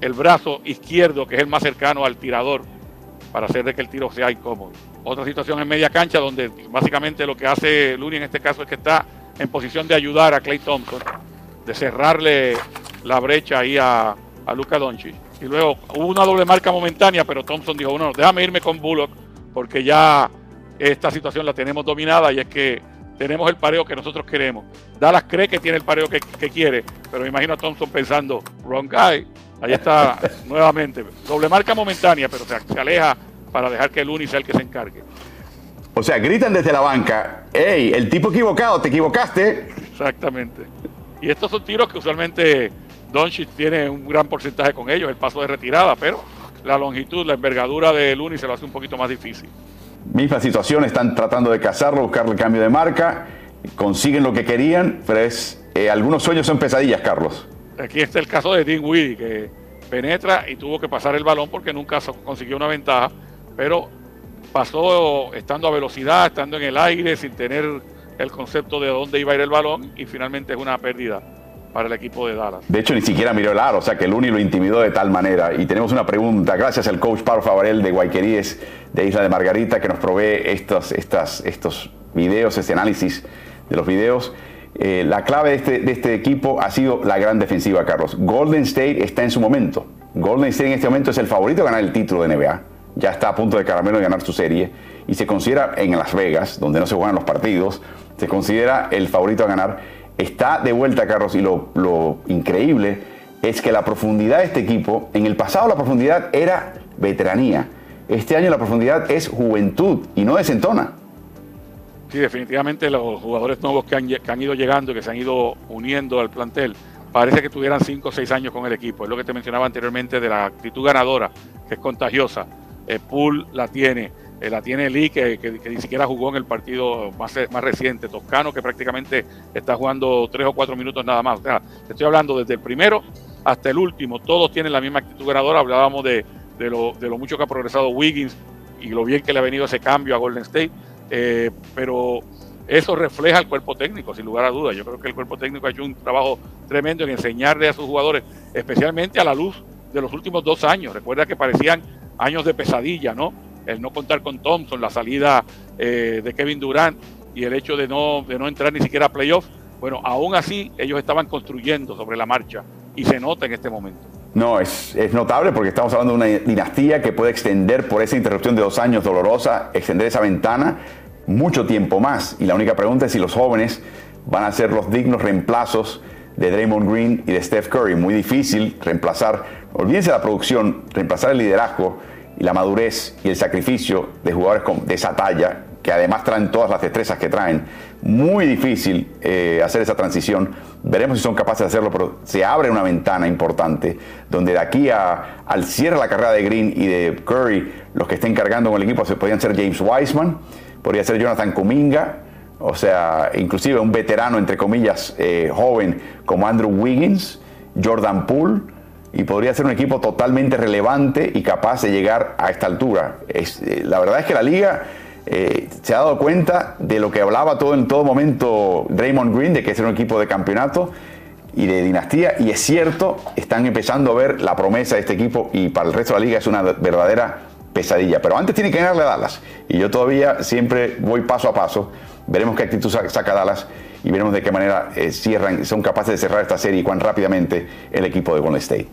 el brazo izquierdo, que es el más cercano al tirador, para hacer de que el tiro sea incómodo. Otra situación en media cancha, donde básicamente lo que hace Looney en este caso es que está en posición de ayudar a Clay Thompson, de cerrarle la brecha ahí a, a Luca Doncic. Y luego hubo una doble marca momentánea, pero Thompson dijo, bueno, déjame irme con Bullock, porque ya esta situación la tenemos dominada y es que tenemos el pareo que nosotros queremos. Dallas cree que tiene el pareo que, quiere, pero me imagino a Thompson pensando, wrong guy. Ahí está nuevamente. Doble marca momentánea, pero se, aleja para dejar que el Uni sea el que se encargue. O sea, gritan desde la banca, hey, el tipo equivocado, te equivocaste. Exactamente. Y estos son tiros que usualmente Doncic tiene un gran porcentaje con ellos, el paso de retirada, pero la longitud, la envergadura del Uni se lo hace un poquito más difícil. Misma situación, están tratando de cazarlo, buscarle cambio de marca, consiguen lo que querían, pero es, eh, algunos sueños son pesadillas, Carlos. Aquí está el caso de Dean Weedy, que penetra y tuvo que pasar el balón porque nunca consiguió una ventaja, pero pasó estando a velocidad, estando en el aire, sin tener el concepto de dónde iba a ir el balón y finalmente es una pérdida para el equipo de Dallas. De hecho, ni siquiera miró el aro, o sea que el Uni lo intimidó de tal manera. Y tenemos una pregunta, gracias al coach Pablo Favarel de Guayqueríes de Isla de Margarita, que nos provee estos, estas, estos videos, este análisis de los videos. Eh, la clave de este, de este equipo ha sido la gran defensiva, Carlos. Golden State está en su momento. Golden State en este momento es el favorito a ganar el título de NBA. Ya está a punto de caramelo de ganar su serie. Y se considera en Las Vegas, donde no se juegan los partidos, se considera el favorito a ganar está de vuelta, Carlos, y lo, increíble es que la profundidad de este equipo, en el pasado la profundidad era veteranía. Este año la profundidad es juventud y no desentona. Sí, definitivamente los jugadores nuevos que han, ido llegando que se han ido uniendo al plantel, parece que tuvieran 5 o 6 años con el equipo. Es lo que te mencionaba anteriormente de la actitud ganadora, que es contagiosa. El pool la tiene, eh, la tiene Lee, que, ni siquiera jugó en el partido más, más reciente, Toscano, que prácticamente está jugando tres o cuatro minutos nada más. O sea, te estoy hablando desde el primero hasta el último, todos tienen la misma actitud ganadora. Hablábamos de, de, lo, de lo mucho que ha progresado Wiggins y lo bien que le ha venido ese cambio a Golden State, eh, pero eso refleja el cuerpo técnico, sin lugar a dudas. Yo creo que el cuerpo técnico ha hecho un trabajo tremendo en enseñarle a sus jugadores, especialmente a la luz de los últimos dos años. Recuerda que parecían años de pesadilla, ¿no? El no contar con Thompson, la salida eh, de Kevin Durant y el hecho de no, de no entrar ni siquiera a playoffs, bueno, aún así ellos estaban construyendo sobre la marcha y se nota en este momento. No, es, es, notable porque estamos hablando de una dinastía que puede extender por esa interrupción de dos años dolorosa, extender esa ventana mucho tiempo más. Y la única pregunta es si los jóvenes van a ser los dignos reemplazos de Draymond Green y de Steph Curry. Muy difícil reemplazar, olvídense de la producción, reemplazar el liderazgo y la madurez y el sacrificio de jugadores de esa talla, que además traen todas las destrezas que traen, muy difícil eh, hacer esa transición. Veremos si son capaces de hacerlo, pero se abre una ventana importante donde de aquí a, al cierre de la carrera de Green y de Curry, los que estén cargando con el equipo se podrían ser James Wiseman, podría ser Jonathan Kuminga, o sea, inclusive un veterano, entre comillas, eh, joven como Andrew Wiggins, Jordan Poole y podría ser un equipo totalmente relevante y capaz de llegar a esta altura. Eh, la verdad es que la liga eh, se ha dado cuenta de lo que hablaba todo en todo momento Draymond Green, de que es un equipo de campeonato y de dinastía, y es cierto, están empezando a ver la promesa de este equipo y para el resto de la liga es una verdadera pesadilla. Pero antes tiene que ganarle a Dallas, y yo todavía siempre voy paso a paso, veremos qué actitud saca Dallas y veremos de qué manera eh, cierran, son capaces de cerrar esta serie y cuán rápidamente el equipo de Golden State.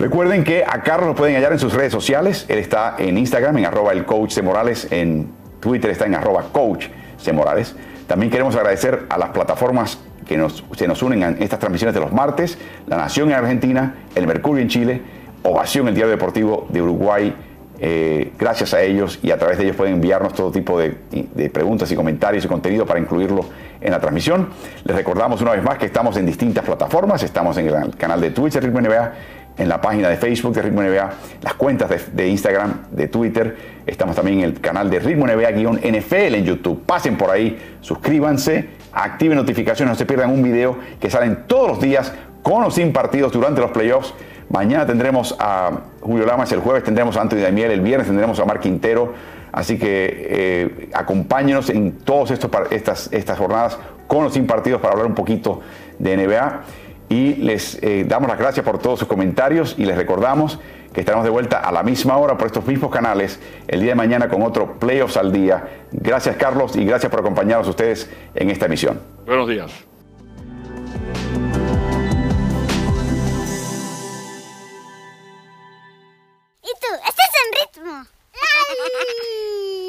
Recuerden que a Carlos lo pueden hallar en sus redes sociales. Él está en Instagram, en arroba el coach de Morales. En Twitter está en arroba coach de Morales. También queremos agradecer a las plataformas que nos, se nos unen en estas transmisiones de los martes. La Nación en Argentina, El Mercurio en Chile, Ovación, el Diario Deportivo de Uruguay. Eh, gracias a ellos y a través de ellos pueden enviarnos todo tipo de, preguntas y comentarios y contenido para incluirlo en la transmisión. Les recordamos una vez más que estamos en distintas plataformas. Estamos en el canal de Twitch de Ritmo NBA en la página de Facebook de Ritmo NBA, las cuentas de, Instagram, de Twitter. Estamos también en el canal de Ritmo NBA-NFL en YouTube. Pasen por ahí, suscríbanse, activen notificaciones, no se pierdan un video que salen todos los días con o sin partidos durante los playoffs. Mañana tendremos a Julio Lamas, el jueves tendremos a Anthony Damiel, el viernes tendremos a Mark Quintero. Así que eh, acompáñenos en todas estas, estas jornadas con o sin partidos para hablar un poquito de NBA y les eh, damos las gracias por todos sus comentarios y les recordamos que estaremos de vuelta a la misma hora por estos mismos canales el día de mañana con otro Playoffs al Día. Gracias Carlos y gracias por acompañarnos ustedes en esta emisión. Buenos días. ¿Y tú? ¿Estás en ritmo?